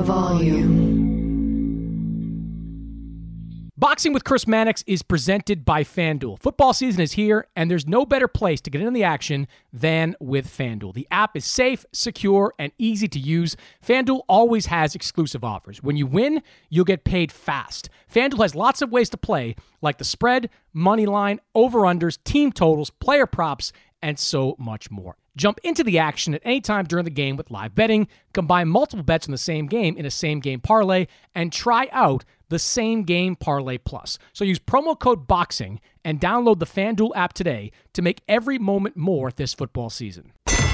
The volume. Boxing with Chris Mannix is presented by FanDuel. Football season is here, and there's no better place to get in the action than with FanDuel. The app is safe, secure, and easy to use. FanDuel always has exclusive offers. When you win, you'll get paid fast. FanDuel has lots of ways to play, like the spread, money line, over-unders, team totals, player props, and so much more. Jump into the action at any time during the game with live betting, combine multiple bets in the same game in a same game parlay, and try out the same game parlay plus. So use promo code BOXING and download the FanDuel app today to make every moment more this football season.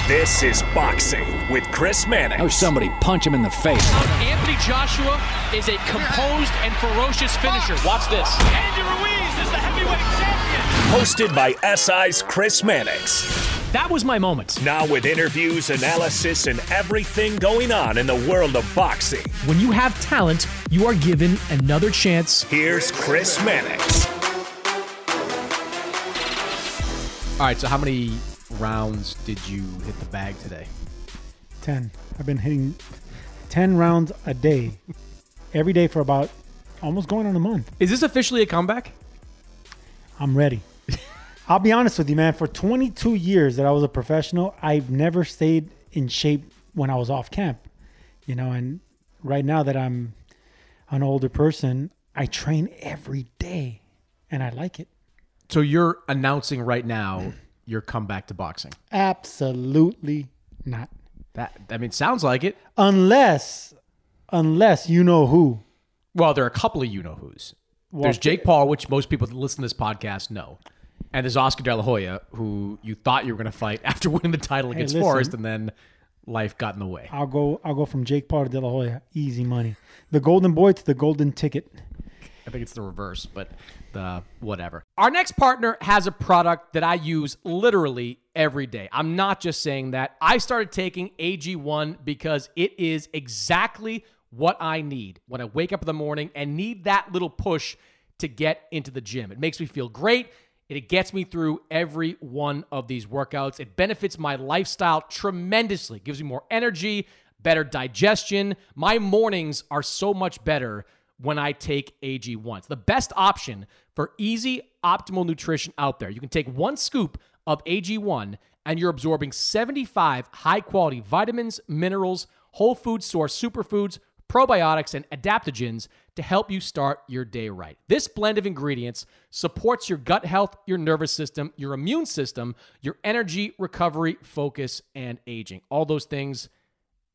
This is Boxing with Chris Mannix. Oh, somebody punch him in the face. Anthony Joshua is a composed and ferocious finisher. Watch this. Andy Ruiz is the heavyweight champion. Hosted by SI's Chris Mannix. That was my moment. Now with interviews, analysis, and everything going on in the world of boxing. When you have talent, you are given another chance. Here's Chris Mannix. All right, so how many rounds did you hit the bag today? 10. I've been hitting 10 rounds a day, every day for about almost going on a month. Is this officially a comeback? I'm ready. I'll be honest with you, man. For 22 years that I was a professional, I've never stayed in shape when I was off camp. You know, and right now that I'm an older person, I train every day and I like it. So you're announcing right now your comeback to boxing? Absolutely not. That I mean, sounds like it. Unless, unless you know who. Well, there are a couple of you know who's. Well, There's Jake Paul, which most people that listen to this podcast know. And there's Oscar De La Hoya, who you thought you were going to fight after winning the title Hey, against listen. Forrest, and then life got in the way. I'll go. I'll go from Jake Paul to De La Hoya. Easy money. The golden boy to the golden ticket. I think it's the reverse, but the whatever. Our next partner has a product that I use literally every day. I'm not just saying that. I started taking AG1 because it is exactly what I need when I wake up in the morning and need that little push to get into the gym. It makes me feel great. It gets me through every one of these workouts. It benefits my lifestyle tremendously. it Gives me more energy, better digestion. My mornings are so much better when I take AG1. It's the best option for easy, optimal nutrition out there. You can take one scoop of AG1 and you're absorbing 75 high quality vitamins, minerals, whole food source superfoods, probiotics, and adaptogens to help you start your day right. This blend of ingredients supports your gut health, your nervous system, your immune system, your energy, recovery, focus, and aging. All those things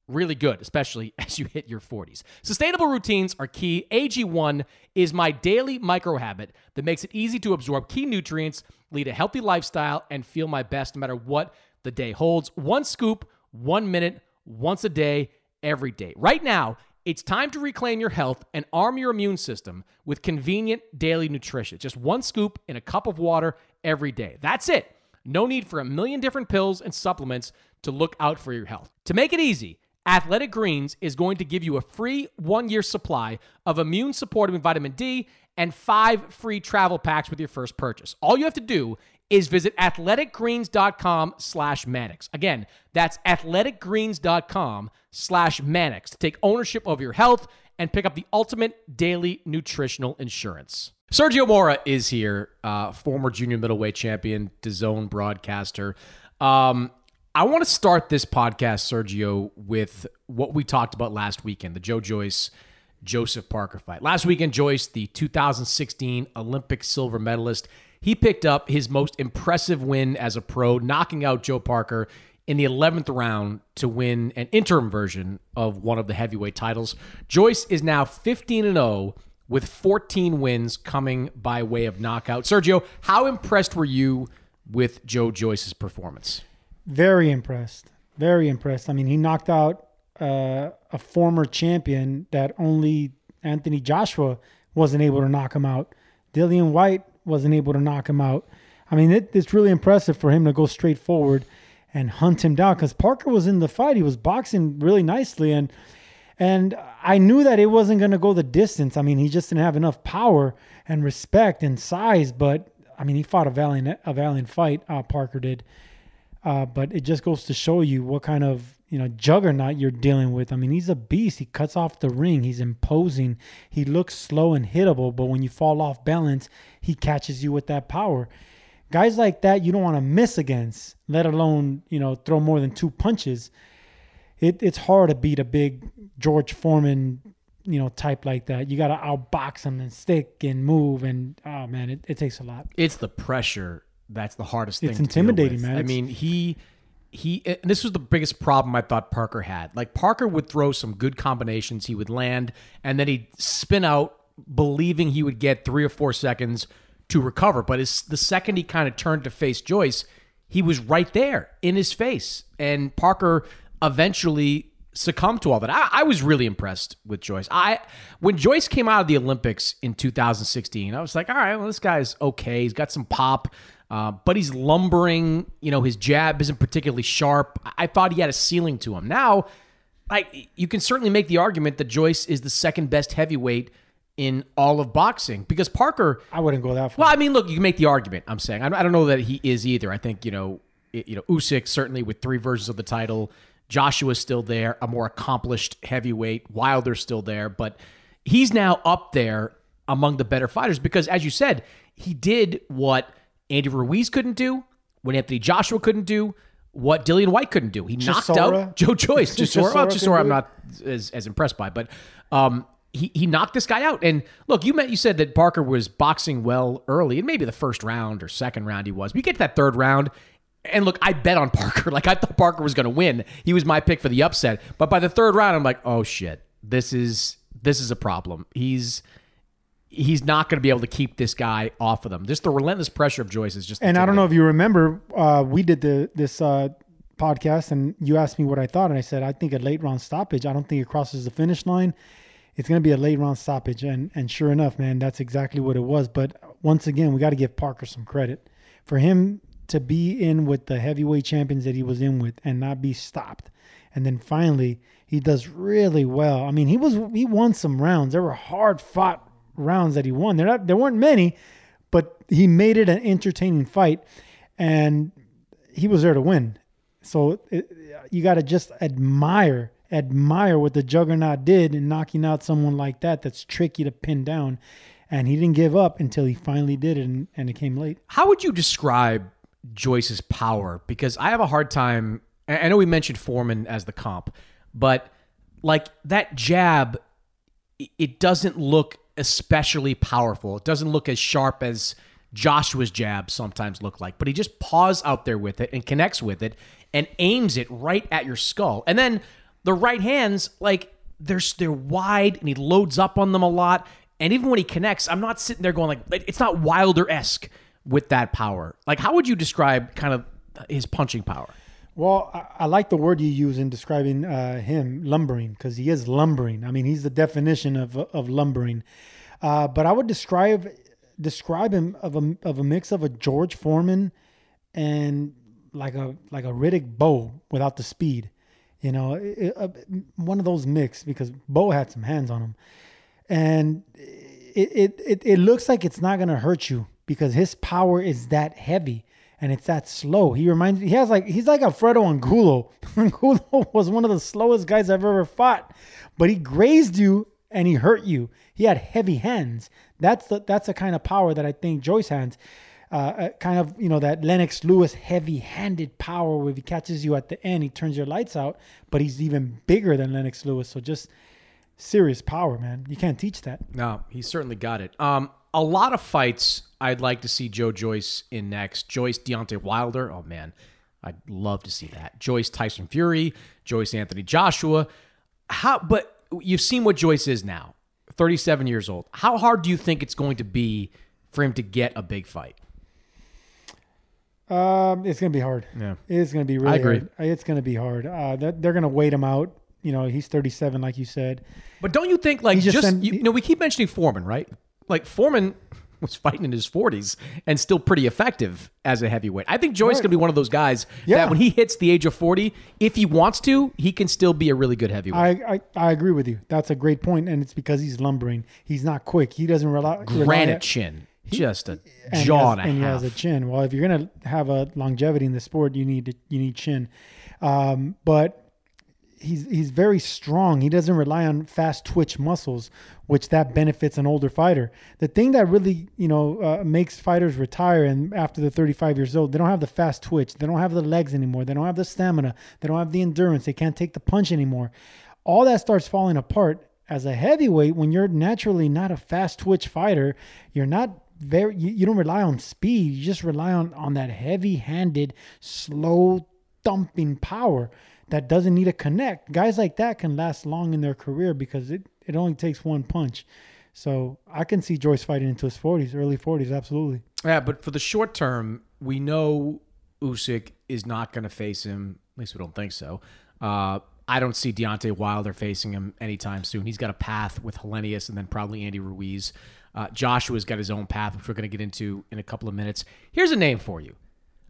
really good, especially as you hit your 40s. Sustainable routines are key. AG1 is my daily micro habit that makes it easy to absorb key nutrients, lead a healthy lifestyle, and feel my best no matter what the day holds. One scoop, one minute, once a day, every day. Right now, it's time to reclaim your health and arm your immune system with convenient daily nutrition. Just one scoop in a cup of water every day. That's it. No need for a million different pills and supplements to look out for your health. To make it easy, Athletic Greens is going to give you a free one year supply of immune supporting vitamin D and five free travel packs with your first purchase. All you have to do is visit athleticgreens.com slash mannix. Again, that's athleticgreens.com slash mannix to take ownership of your health and pick up the ultimate daily nutritional insurance. Sergio Mora is here, uh, former junior middleweight champion, DAZN broadcaster. Um, I want to start this podcast, Sergio, with what we talked about last weekend, the Joe Joyce Joseph Parker fight. Last weekend, Joyce, the 2016 Olympic silver medalist, he picked up his most impressive win as a pro, knocking out Joe Parker in the 11th round to win an interim version of one of the heavyweight titles. Joyce is now 15 and 0 with 14 wins coming by way of knockout. Sergio, how impressed were you with Joe Joyce's performance? Very impressed. Very impressed. I mean, he knocked out uh, a former champion that only Anthony Joshua wasn't able to knock him out. Dillian Whyte wasn't able to knock him out. I mean, it, it's really impressive for him to go straight forward and hunt him down because Parker was in the fight. He was boxing really nicely, and and I knew that it wasn't going to go the distance. I mean, he just didn't have enough power and respect and size. But I mean, he fought a valiant a valiant fight. Uh, Parker did, uh, but it just goes to show you what kind of you know juggernaut you're dealing with. I mean, he's a beast. He cuts off the ring. He's imposing. He looks slow and hittable, but when you fall off balance, he catches you with that power. Guys like that, you don't want to miss against, let alone you know throw more than two punches. It, it's hard to beat a big George Foreman, you know, type like that. You got to outbox him and stick and move, and oh man, it, it takes a lot. It's the pressure that's the hardest thing. It's intimidating, man. I mean, he he this was the biggest problem I thought Parker had. Like Parker would throw some good combinations, he would land, and then he'd spin out, believing he would get three or four seconds to recover. But as the second he kind of turned to face Joyce, he was right there in his face, and Parker eventually succumbed to all that. I, I, was really impressed with Joyce. I when Joyce came out of the Olympics in 2016, I was like, all right, well, this guy's okay. He's got some pop. Uh, but he's lumbering. You know, his jab isn't particularly sharp. I thought he had a ceiling to him. Now, like you can certainly make the argument that Joyce is the second best heavyweight in all of boxing because Parker. I wouldn't go that far. Well, I mean, look, you can make the argument. I'm saying I don't know that he is either. I think you know, you know, Usyk certainly with three versions of the title. Joshua's still there, a more accomplished heavyweight. Wilder's still there, but he's now up there among the better fighters because, as you said, he did what Andy Ruiz couldn't do, what Anthony Joshua couldn't do, what Dillian Whyte couldn't do. He knocked out Joe Joyce. Chisora, well, Chisora I'm not as, as impressed by, but um, he he knocked this guy out. And look, you meant you said that Parker was boxing well early, and maybe the first round or second round he was. But you get to that third round, and look, I bet on Parker. Like I thought Parker was going to win. He was my pick for the upset. But by the third round, I'm like, oh shit, this is this is a problem. He's he's not going to be able to keep this guy off of them. Just the relentless pressure of Joyce is just. And I don't know if you remember, uh, we did the this uh, podcast, and you asked me what I thought, and I said I think a late round stoppage. I don't think it crosses the finish line. It's going to be a late round stoppage, and and sure enough, man, that's exactly what it was. But once again, we got to give Parker some credit for him to be in with the heavyweight champions that he was in with and not be stopped. And then finally, he does really well. I mean, he was he won some rounds. There were hard fought rounds that he won. There not there weren't many, but he made it an entertaining fight, and he was there to win. So it, you got to just admire admire what the Juggernaut did in knocking out someone like that. That's tricky to pin down, and he didn't give up until he finally did it, and, and it came late. How would you describe Joyce's power? Because I have a hard time. I know we mentioned Foreman as the comp, but like that jab, it doesn't look especially powerful. It doesn't look as sharp as Joshua's jabs sometimes look like, but he just paws out there with it and connects with it and aims it right at your skull. And then the right hands, like they're they're wide and he loads up on them a lot. And even when he connects, I'm not sitting there going like it's not Wilder esque with that power. Like how would you describe kind of his punching power? Well, I, I, like the word you use in describing uh, him, lumbering, because he is lumbering. I mean, he's the definition of of lumbering. Uh, but I would describe describe him of a of a mix of a George Foreman and like a like a Riddick Bowe without the speed. You know, it, uh, one of those mix because Bowe had some hands on him, and it it it, it looks like it's not gonna hurt you because his power is that heavy and it's that slow. He reminds he has like he's like Alfredo Angulo. Angulo was one of the slowest guys I've ever fought, but he grazed you and he hurt you. He had heavy hands. That's the that's the kind of power that I think Joyce has. Uh, uh, kind of you know that Lennox Lewis heavy-handed power where if he catches you at the end, he turns your lights out. But he's even bigger than Lennox Lewis, so just serious power, man. You can't teach that. No, he certainly got it. Um, a lot of fights I'd like to see Joe Joyce in next. Joyce Deontay Wilder. Oh man, I'd love to see that. Joyce Tyson Fury. Joyce Anthony Joshua. How? But you've seen what Joyce is now. 37 years old. How hard do you think it's going to be for him to get a big fight? Um, it's gonna be hard. Yeah, it's gonna be really. I agree. Hard. It's gonna be hard. Uh, they're, gonna wait him out. You know, he's 37, like you said. But don't you think, like, He just, just sent- you, you know, we keep mentioning Foreman, right? Like Foreman was fighting in his 40s and still pretty effective as a heavyweight. I think Joyce Right. going to be one of those guys Yeah. that when he hits the age of 40, if he wants to, he can still be a really good heavyweight. I, I I agree with you. That's a great point, and it's because he's lumbering. He's not quick. He doesn't rely. Granite chin, just a and jaw has, and a and he has a chin. Well, if you're gonna have a longevity in the sport, you need to, you need chin. Um, but he's he's very strong. He doesn't rely on fast twitch muscles, which that benefits an older fighter. The thing that really you know uh, makes fighters retire and after they're 35 years old, they don't have the fast twitch. They don't have the legs anymore. They don't have the stamina. They don't have the endurance. They can't take the punch anymore. All that starts falling apart as a heavyweight when you're naturally not a fast twitch fighter. You're not very you, you don't rely on speed you just rely on on that heavy handed slow thumping power that doesn't need a connect guys like that can last long in their career because it it only takes one punch so i can see joyce fighting into his 40s early 40s absolutely Yeah, but for the short term, we know Usyk is not going to face him. At least we don't think so. Uh, I don't see Deontay Wilder facing him anytime soon. He's got a path with Helenius and then probably Andy Ruiz. Uh, Joshua's got his own path, which we're going to get into in a couple of minutes. Here's a name for you.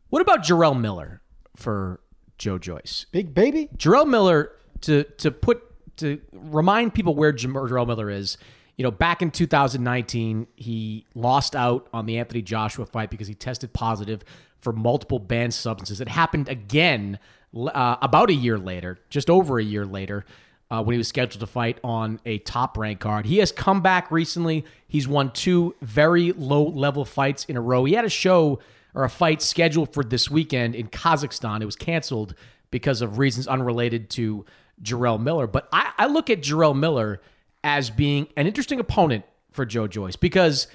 What about Jarrell Miller for Joe Joyce? big baby Jarrell Miller to to put to remind people where Jarrell Miller is. You know, back in 2019, he lost out on the Anthony Joshua fight because he tested positive for multiple banned substances. It happened again uh, about a year later, just over a year later, uh, when he was scheduled to fight on a top rank card. He has come back recently. He's won two very low level fights in a row. He had a show or a fight scheduled for this weekend in Kazakhstan. It was canceled because of reasons unrelated to Jarrell Miller. But I, I look at Jarrell Miller as being an interesting opponent for Joe Joyce because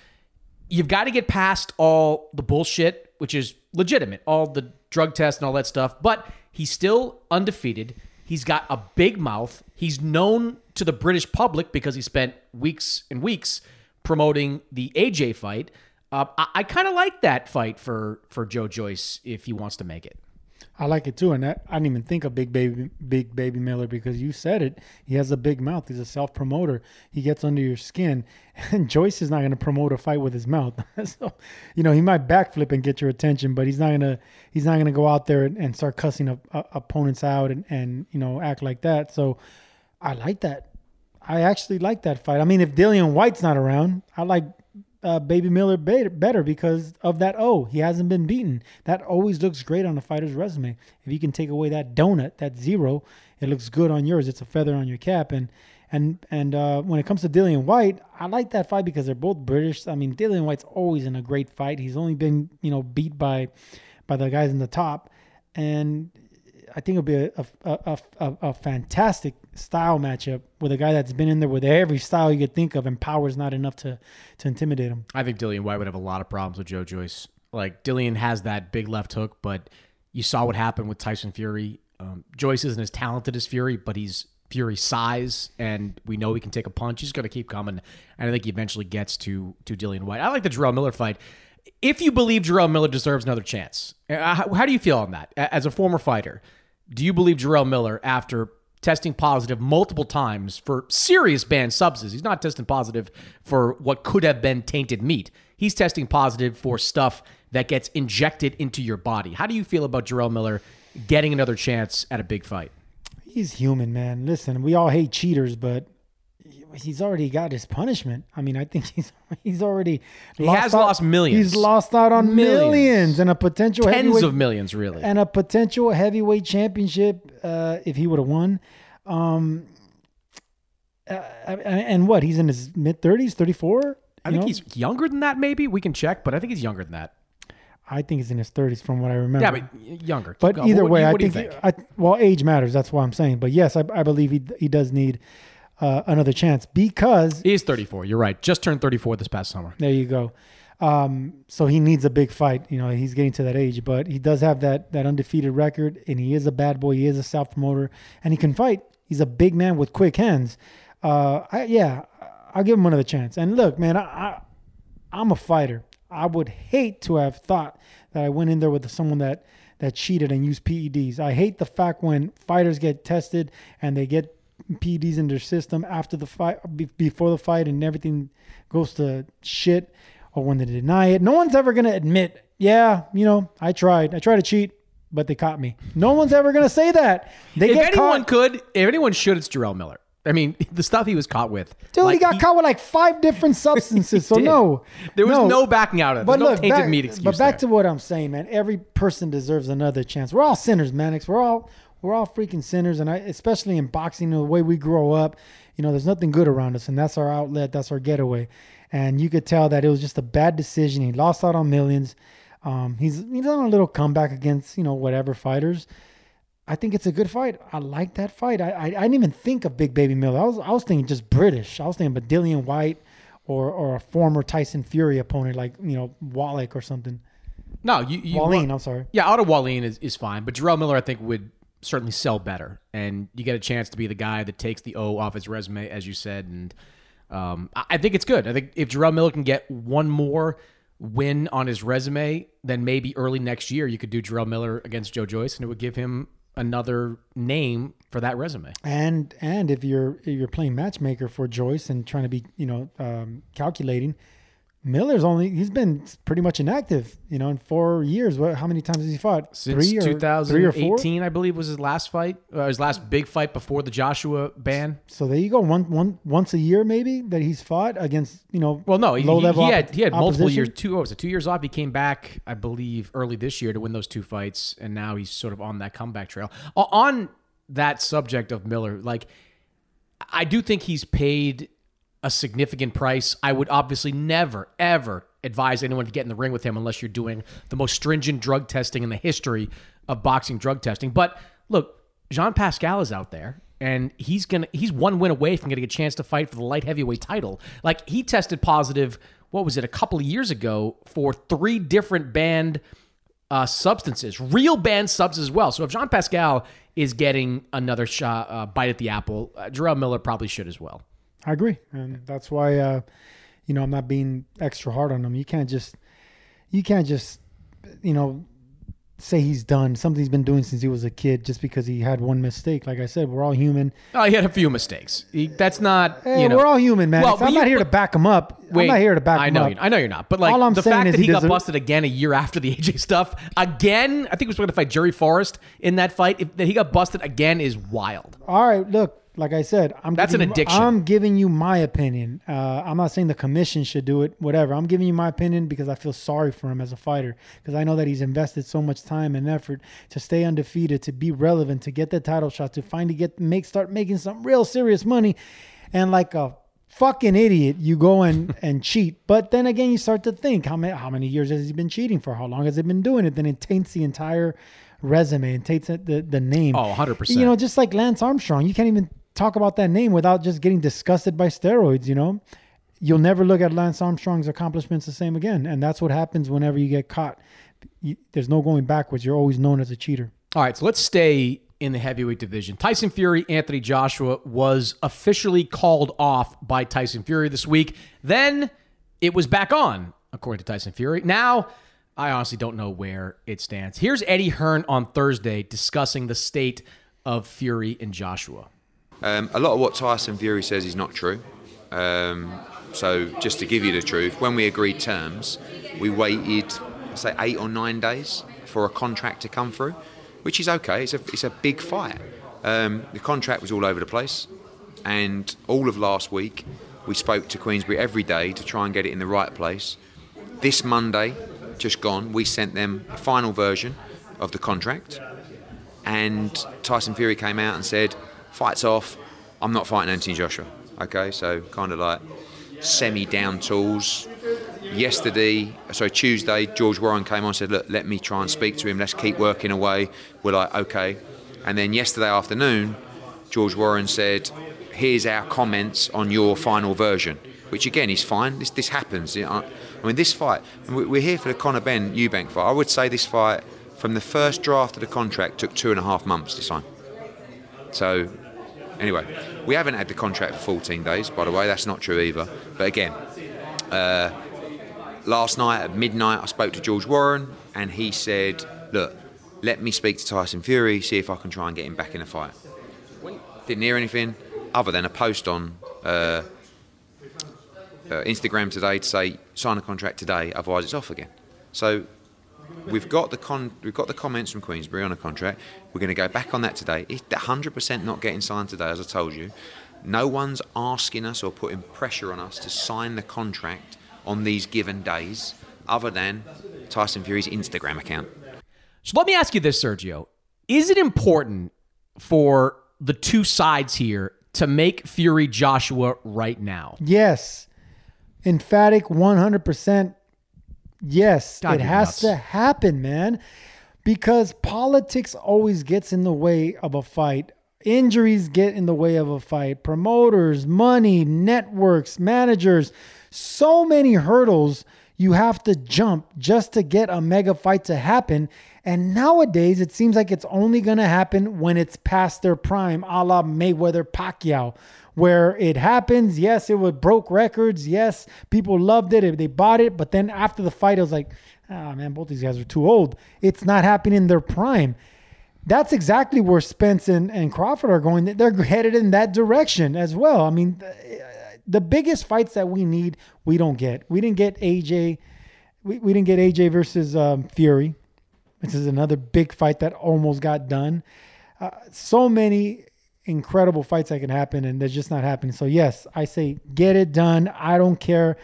you've got to get past all the bullshit, which is legitimate, all the drug tests and all that stuff. But he's still undefeated. He's got a big mouth. He's known to the British public because he spent weeks and weeks promoting the AJ fight. Uh, I, I kind of like that fight for for Joe Joyce if he wants to make it. I like it too, and that, I didn't even think of Big Baby Big Baby Miller because you said it. He has a big mouth. He's a self promoter. He gets under your skin, and Joyce is not going to promote a fight with his mouth. so, you know, he might backflip and get your attention, but he's not gonna he's not gonna go out there and, and start cussing up, uh, opponents out and and you know act like that. So, I like that. I actually like that fight. I mean, if Dillian Whyte's not around, I like uh, Baby Miller better, because of that O. He hasn't been beaten. That always looks great on a fighter's resume. If you can take away that donut, that zero, it looks good on yours. It's a feather on your cap. And and and uh, when it comes to Dillian Whyte, I like that fight because they're both British. I mean, Dillian Whyte's always in a great fight. He's only been you know beat by by the guys in the top, and I think it'll be a a, a, a, a fantastic style matchup with a guy that's been in there with every style you could think of, and power is not enough to to intimidate him. I think Dillian Whyte would have a lot of problems with Joe Joyce. Like Dillian has that big left hook, but you saw what happened with Tyson Fury. Um, Joyce isn't as talented as Fury, but he's Fury's size, and we know he can take a punch. He's going to keep coming, and I think he eventually gets to to Dillian Whyte. I like the Jarrell Miller fight. If you believe Jarrell Miller deserves another chance, uh, how do you feel on that as a former fighter? Do you believe Jarrell Miller, after testing positive multiple times for serious banned substances, he's not testing positive for what could have been tainted meat. He's testing positive for stuff that gets injected into your body. How do you feel about Jarrell Miller getting another chance at a big fight? he's human, man. Listen, we all hate cheaters, but he's already got his punishment. I mean, I think he's he's already he has out, lost millions. He's lost out on millions, millions and a potential tens of millions, really, and a potential heavyweight championship uh, if he would have won. Um, uh, and what? He's in his mid thirties, thirty four. I think know? he's younger than that. Maybe we can check, but I think he's younger than that. I think he's in his 30s from what I remember. Yeah, but younger. But either what, way, what I think, think? I, well, age matters. That's what I'm saying. But yes, I, I believe he he does need uh, another chance because he is 34. You're right. Just turned 34 this past summer. There you go. Um, so he needs a big fight. You know, he's getting to that age, but he does have that that undefeated record, and he is a bad boy. He is a self promoter, and he can fight. He's a big man with quick hands. Uh, I, yeah, I'll give him another chance. And look, man, I, I I'm a fighter. I would hate to have thought that I went in there with someone that that cheated and used PEDs. I hate the fact when fighters get tested and they get PEDs in their system after the fight, before the fight, and everything goes to shit, or when they deny it. No one's ever gonna admit, yeah, you know, I tried, I tried to cheat, but they caught me. No one's ever gonna say that. They if anyone caught. could, if anyone should, it's Jarrell Miller. I mean, the stuff he was caught with. Dude, like, he got he, caught with like five different substances. so no, there was no, no backing out of it. But no look, tainted back, meat excuse. But back there. to what I'm saying, man. Every person deserves another chance. We're all sinners, Mannix. We're all we're all freaking sinners, and I, especially in boxing, the way we grow up, you know, there's nothing good around us, and that's our outlet. That's our getaway. And you could tell that it was just a bad decision. He lost out on millions. Um, he's he's done a little comeback against you know whatever fighters. I think it's a good fight. I like that fight. I, I, I didn't even think of Big Baby Miller. I was I was thinking just British. I was thinking but Dillian Whyte or or a former Tyson Fury opponent like you know Wallach or something. No, you, you Wallin. I'm sorry. Yeah, Otto Wallin is, is fine, but Jarrell Miller I think would certainly sell better, and you get a chance to be the guy that takes the O off his resume, as you said, and um, I, think it's good. I think if Jarrell Miller can get one more win on his resume, then maybe early next year you could do Jarrell Miller against Joe Joyce, and it would give him another name for that resume. And and if you're if you're playing matchmaker for Joyce and trying to be you know um, calculating, Miller's only he's been pretty much inactive, you know, in four years. What? How many times has he fought? Since three or 2018, I believe, was his last fight, uh, his last big fight before the Joshua ban. So there you go, one one once a year maybe that he's fought against you know. Well, no, he, he, he had he had multiple years. Two what was it? Two years off. He came back, I believe, early this year to win those two fights, and now he's sort of on that comeback trail. On that subject of Miller, like I do think he's paid a significant price. I would obviously never, ever advise anyone to get in the ring with him unless you're doing the most stringent drug testing in the history of boxing drug testing. But look, Jean Pascal is out there and he's gonna he's one win away from getting a chance to fight for the light heavyweight title. Like he tested positive, what was it, a couple of years ago for three different banned uh, substances, real banned substances as well. So if Jean Pascal is getting another shot, uh, bite at the apple, uh, Jarrell Miller probably should as well. I agree, and that's why uh, you know I'm not being extra hard on him. You can't just you can't just you know say he's done something he's been doing since he was a kid just because he had one mistake. Like I said, we're all human. Oh, he had a few mistakes. He, that's not hey, you know. We're all human, man. Well, I'm not here to back him up. Wait, I'm not here to back I know him up. I know you're not. But like all I'm the fact that he, he got busted again a year after the AJ stuff again. I think he was going to fight Jerry Forrest in that fight. If, that he got busted again is wild. All right, look like I said, I'm that's an addiction. You, I'm giving you my opinion. Uh, I'm not saying the commission should do it, whatever. I'm giving you my opinion because I feel sorry for him as a fighter because I know that he's invested so much time and effort to stay undefeated, to be relevant, to get the title shot, to finally get make start making some real serious money, and like a fucking idiot, you go and and cheat. But then again, you start to think how many how many years has he been cheating for? How long has he been doing it? Then it taints the entire resume and takes the the name. Oh, 100%. You know, just like Lance Armstrong, you can't even talk about that name without just getting disgusted by steroids, you know? You'll never look at Lance Armstrong's accomplishments the same again. And that's what happens whenever you get caught. You, there's no going backwards. You're always known as a cheater. All right, so let's stay in the heavyweight division. Tyson Fury, Anthony Joshua was officially called off by Tyson Fury this week. Then it was back on, according to Tyson Fury. Now, I honestly don't know where it stands. Here's Eddie Hearn on Thursday discussing the state of Fury and Joshua. Um, a lot of what Tyson Fury says is not true. Um, so, just to give you the truth, when we agreed terms, we waited, say, eight or nine days for a contract to come through, which is okay. It's a, it's a big fight. Um, the contract was all over the place, and all of last week we spoke to Queensberry every day to try and get it in the right place. This Monday, just gone, we sent them a final version of the contract, and Tyson Fury came out and said, "Fights off. I'm not fighting Anthony Joshua." Okay, so kind of like semi-down tools. Yesterday, so Tuesday, George Warren came on and said, "Look, let me try and speak to him. Let's keep working away." We're like, "Okay." And then yesterday afternoon, George Warren said, "Here's our comments on your final version," which again is fine. This this happens. I mean, this fight. we- We're here for the Conor Benn Eubank fight. I would say this fight, from the first draft of the contract, took two and a half months to sign. So, anyway, we haven't had the contract for 14 days. By the way, that's not true either. But again, uh, last night at midnight, I spoke to George Warren, and he said, "Look, let me speak to Tyson Fury, see if I can try and get him back in a fight." Didn't hear anything other than a post on uh, uh, Instagram today to say sign a contract today, otherwise it's off again. So we've got the con- we've got the comments from Queensberry on a contract. We're going to go back on that today. It's 100% not getting signed today, as I told you. No one's asking us or putting pressure on us to sign the contract on these given days, other than Tyson Fury's Instagram account. So let me ask you this, Sergio. Is it important for the two sides here to make Fury Joshua right now? Yes. Emphatic 100%. Yes. God, it has nuts. to happen, man. Because politics always gets in the way of a fight. Injuries get in the way of a fight. Promoters, money, networks, managers. So many hurdles you have to jump just to get a mega fight to happen. And nowadays, it seems like it's only going to happen when it's past their prime, a la Mayweather Pacquiao, where it happens. Yes, it was broke records. Yes, people loved it. They bought it. But then after the fight, it was like, ah, man, both these guys are too old. It's not happening in their prime. That's exactly where Spence and, and Crawford are going. They're headed in that direction as well. I mean, the biggest fights that we need, we don't get. We didn't get AJ. We, we didn't get AJ versus um, Fury, which is another big fight that almost got done. Uh, so many incredible fights that can happen, and they're just not happening. So yes, I say get it done. I don't care.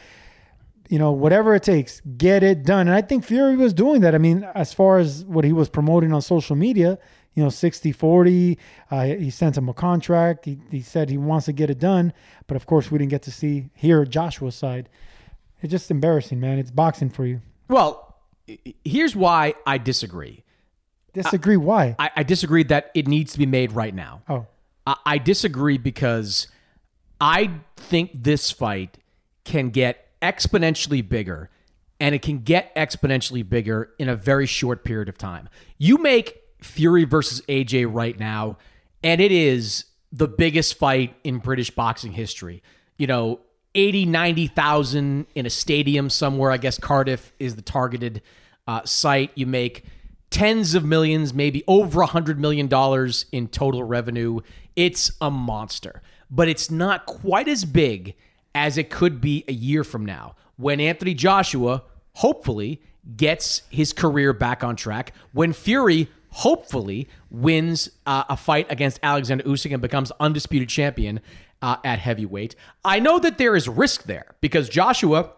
You know, whatever it takes, get it done. And I think Fury was doing that. I mean, as far as what he was promoting on social media, you know, 60 40. Uh, he sent him a contract. He, he said he wants to get it done. But of course, we didn't get to see hear Joshua's side. It's just embarrassing, man. It's boxing for you. Well, here's why I disagree. Disagree? why? I, I disagree that it needs to be made right now. Oh. I, disagree because I think this fight can get exponentially bigger and it can get exponentially bigger in a very short period of time. You make Fury versus AJ right now, and it is the biggest fight in British boxing history. You know, 80, 90,000 in a stadium somewhere. I guess Cardiff is the targeted uh, site. You make tens of millions, maybe over a hundred million dollars in total revenue. It's a monster, but it's not quite as big as it could be a year from now when Anthony Joshua hopefully gets his career back on track. When Fury hopefully wins uh, a fight against Alexander Usyk and becomes undisputed champion uh, at heavyweight. I know that there is risk there because Joshua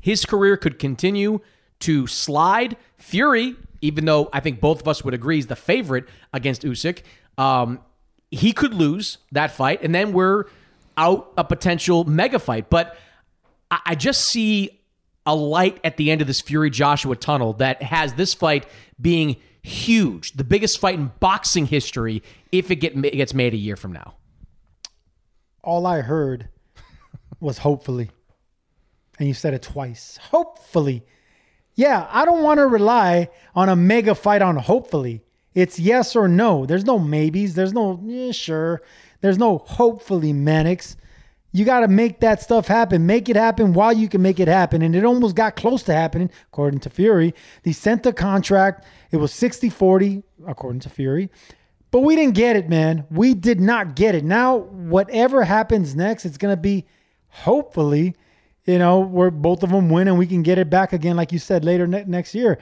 his career could continue to slide. Fury, even though I think both of us would agree he's the favorite against Usyk, um, he could lose that fight, and then we're out a potential mega fight. But I, I just see a light at the end of this Fury Joshua tunnel that has this fight being huge, the biggest fight in boxing history if it get, it gets made a year from now. All I heard was hopefully. And you said it twice. Hopefully. Yeah, I don't want to rely on a mega fight on hopefully. It's yes or no. There's no maybes. There's no yeah, sure. There's no hopefully Mannix. You got to make that stuff happen. Make it happen while you can make it happen. And it almost got close to happening, according to Fury. They sent the contract. It was 60 40, according to Fury. But we didn't get it, man. We did not get it. Now, whatever happens next, it's going to be hopefully, you know, where both of them win and we can get it back again, like you said, later ne- next year.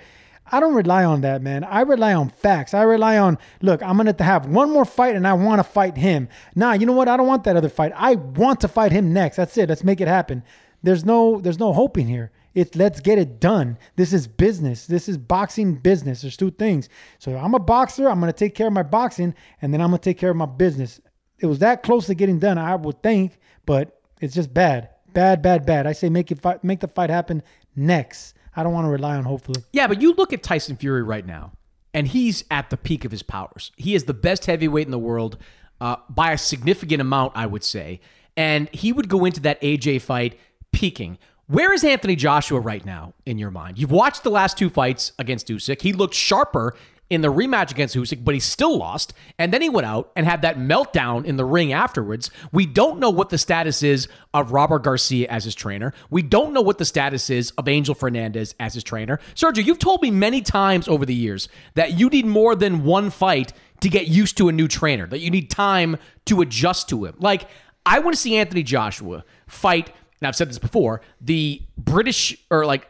I don't rely on that, man. I rely on facts. I rely on, look, I'm going to have one more fight and I want to fight him. Nah, you know what? I don't want that other fight. I want to fight him next. That's it. Let's make it happen. There's no there's no hoping here. It let's get it done. This is business. This is boxing business. There's two things. So I'm a boxer. I'm going to take care of my boxing and then I'm going to take care of my business. It was that close to getting done, I would think, but it's just bad. Bad, bad, bad. I say make it make the fight happen next. I don't want to rely on hopefully. Yeah, but you look at Tyson Fury right now, and he's at the peak of his powers. He is the best heavyweight in the world uh, by a significant amount, I would say. And he would go into that AJ fight peaking. Where is Anthony Joshua right now in your mind? You've watched the last two fights against Usyk. He looked sharper in the rematch against Usyk, but he still lost. And then he went out and had that meltdown in the ring afterwards. We don't know what the status is of Robert Garcia as his trainer. We don't know what the status is of Angel Fernandez as his trainer. Sergio, you've told me many times over the years that you need more than one fight to get used to a new trainer, that you need time to adjust to him. Like, I want to see Anthony Joshua fight and I've said this before, the British or like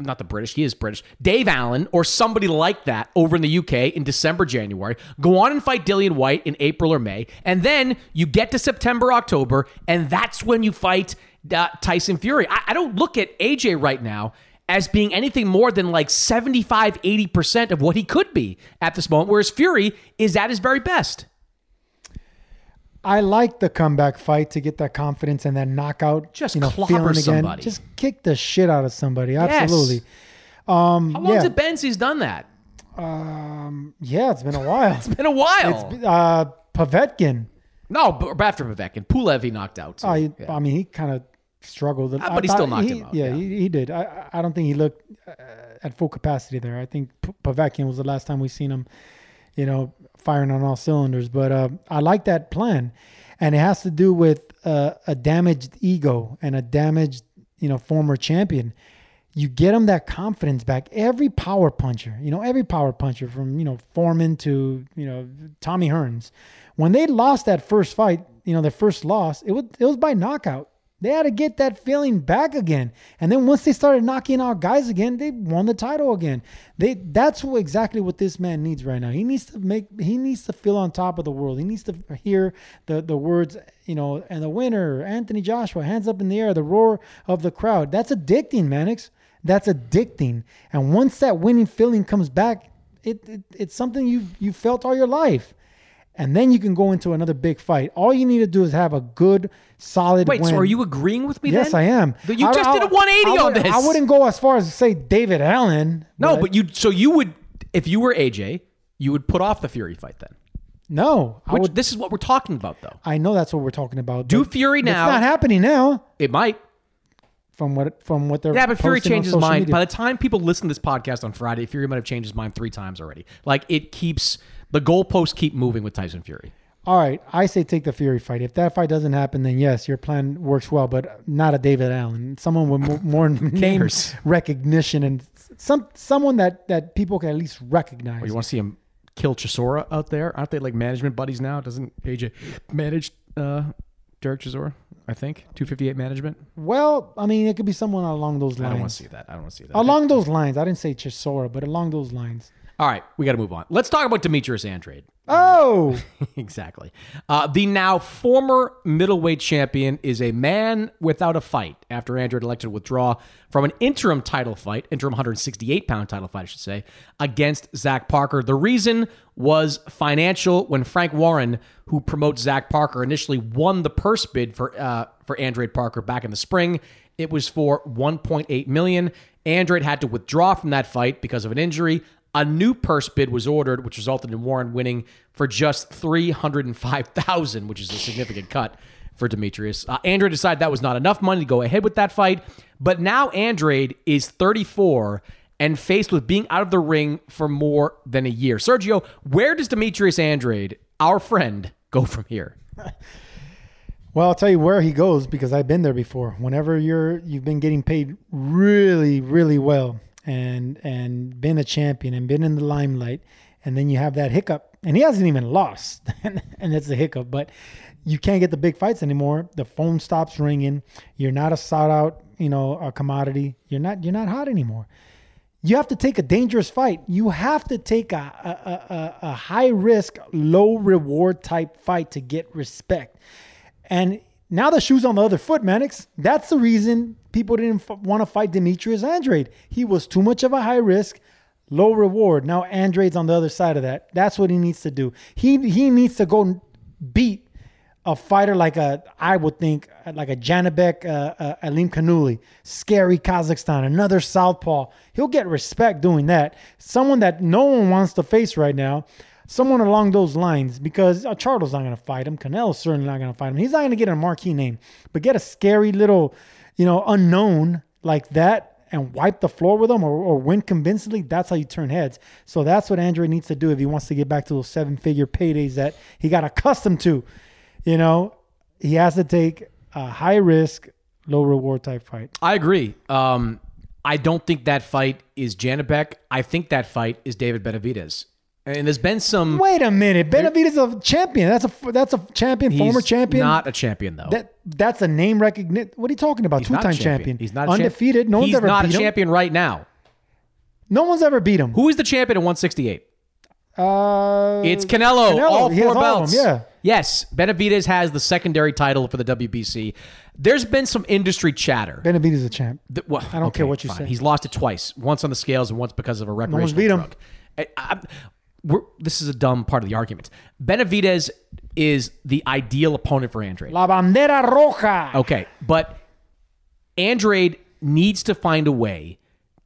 not the British, he is British, Dave Allen or somebody like that over in the UK in December, January, go on and fight Dillian Whyte in April or May, and then you get to September, October, and that's when you fight uh, Tyson Fury. I, I don't look at AJ right now as being anything more than like 75, 80% of what he could be at this moment, whereas Fury is at his very best. I like the comeback fight to get that confidence and that knockout. Just you know, clobber feeling again. somebody. Just kick the shit out of somebody. Yes. Absolutely. Um, How long yeah. has it been since he's done that? Um, yeah, it's been a while. It's been a while. It's uh, Povetkin. no, but after Povetkin, Pulev he knocked out. so, he, yeah. I mean, he kind of struggled. Ah, I but he still knocked he- him out, Yeah, yeah. He, he did. I- I, I don't think he looked uh, at full capacity there. I think P- Povetkin was the last time we seen him, you know, firing on all cylinders. But uh, I like that plan, and it has to do with uh, a damaged ego and a damaged, you know, former champion. You get him that confidence back. Every power puncher, you know, every power puncher from you know Foreman to you know Tommy Hearns, when they lost that first fight, you know, their first loss, it was it was by knockout. They had to get that feeling back again. And then once they started knocking out guys again, they won the title again. They that's exactly what this man needs right now. He needs to make he needs to feel on top of the world. He needs to hear the the words, you know, and the winner, Anthony Joshua, hands up in the air, the roar of the crowd. That's addicting, Mannix. That's addicting. And once that winning feeling comes back, it, it it's something you you felt all your life and then you can go into another big fight. All you need to do is have a good, solid. Wait, win. so are you agreeing with me? Yes, then? I am. But You I- just I- did a 180 I on this. I wouldn't go as far as to say David Allen. No, but you. So you would, if you were AJ, you would put off the Fury fight then. no, I Which, would. this is what we're talking about, though. I know that's what we're talking about. Do Fury now. It's not happening now. It might. From what from what they're Yeah, but Fury changes on changed his social mind. media. By the time people listen to this podcast on Friday, Fury might have changed his mind three times already. Like it keeps the goalposts keep moving with Tyson Fury. All right, I say take the Fury fight. If that fight doesn't happen, then yes, your plan works well, but not a David Allen. Someone with more name recognition and some someone that that people can at least recognize. Or you want to see him kill Chisora out there? Aren't they like management buddies now? Doesn't AJ manage uh, Derek Chisora? I think 258 management. Well, I mean, it could be someone along those lines. I don't want to see that. I don't want to see that. Along those lines, I didn't say Chisora, but along those lines. All right, we got to move on. Let's talk about Demetrius Andrade. Oh, exactly. Uh, the now former middleweight champion is a man without a fight after Andrade elected to withdraw from an interim title fight, interim 168 pound title fight, I should say, against Zach Parker. The reason was financial when Frank Warren, who promotes Zach Parker, initially won the purse bid for uh, for Andrade Parker back in the spring. It was for 1.8 million. Andrade had to withdraw from that fight because of an injury. A new purse bid was ordered, which resulted in Warren winning for just three hundred and five thousand, which is a significant cut for Demetrius. Uh, Andrade decided that was not enough money to go ahead with that fight, but now Andrade is thirty-four and faced with being out of the ring for more than a year. Sergio, where does Demetrius Andrade, our friend, go from here? well, I'll tell you where he goes because I've been there before. Whenever you're you've been getting paid really, really well and and been a champion and been in the limelight, and then you have that hiccup, and he hasn't even lost, and that's the hiccup. But you can't get the big fights anymore. The phone stops ringing. You're not a sought out, you know, a commodity. You're not you're not hot anymore. you have to take a dangerous fight. You have to take a, a, a, a high risk, low reward type fight to get respect. And now the shoe's on the other foot, Mannix. That's the reason people didn't f- want to fight Demetrius Andrade. He was too much of a high risk, low reward. Now Andrade's on the other side of that. That's what he needs to do. He he needs to go beat a fighter like a I would think like a Janibek, uh, uh, Alimkhanuly, scary Kazakhstan, another southpaw. He'll get respect doing that. Someone that no one wants to face right now. Someone along those lines, because uh, Charlo's not going to fight him. Canelo's certainly not going to fight him. He's not going to get a marquee name, but get a scary little, you know, unknown like that and wipe the floor with them or, or win convincingly, that's how you turn heads. So that's what Andre needs to do if he wants to get back to those seven figure paydays that he got accustomed to. You know, he has to take a high risk, low reward type fight. I agree. Um, I don't think that fight is Janibek. I think that fight is David Benavidez. And there's been some. Wait a minute, Benavidez is a champion. That's a that's a champion, He's former champion. Not a champion though. That that's a name recognition. What are you talking about? He's Two time champion. champion. He's not champ- undefeated. No one's ever beat him. He's ever not beat a him. champion right now. No one's ever beat him. Who is the champion at 168? Uh, It's Canelo. all four has all of belts. them, yeah. Yes, Benavidez has the secondary title for the WBC. There's been some industry chatter. Benavidez is a champ. that- well, I don't care what you fine. say. He's lost it twice. Once on the scales and once because of a recreational beat him. drug. I, I, we're, this is a dumb part of the argument. Benavidez is the ideal opponent for Andrade. La bandera roja. Okay, but Andrade needs to find a way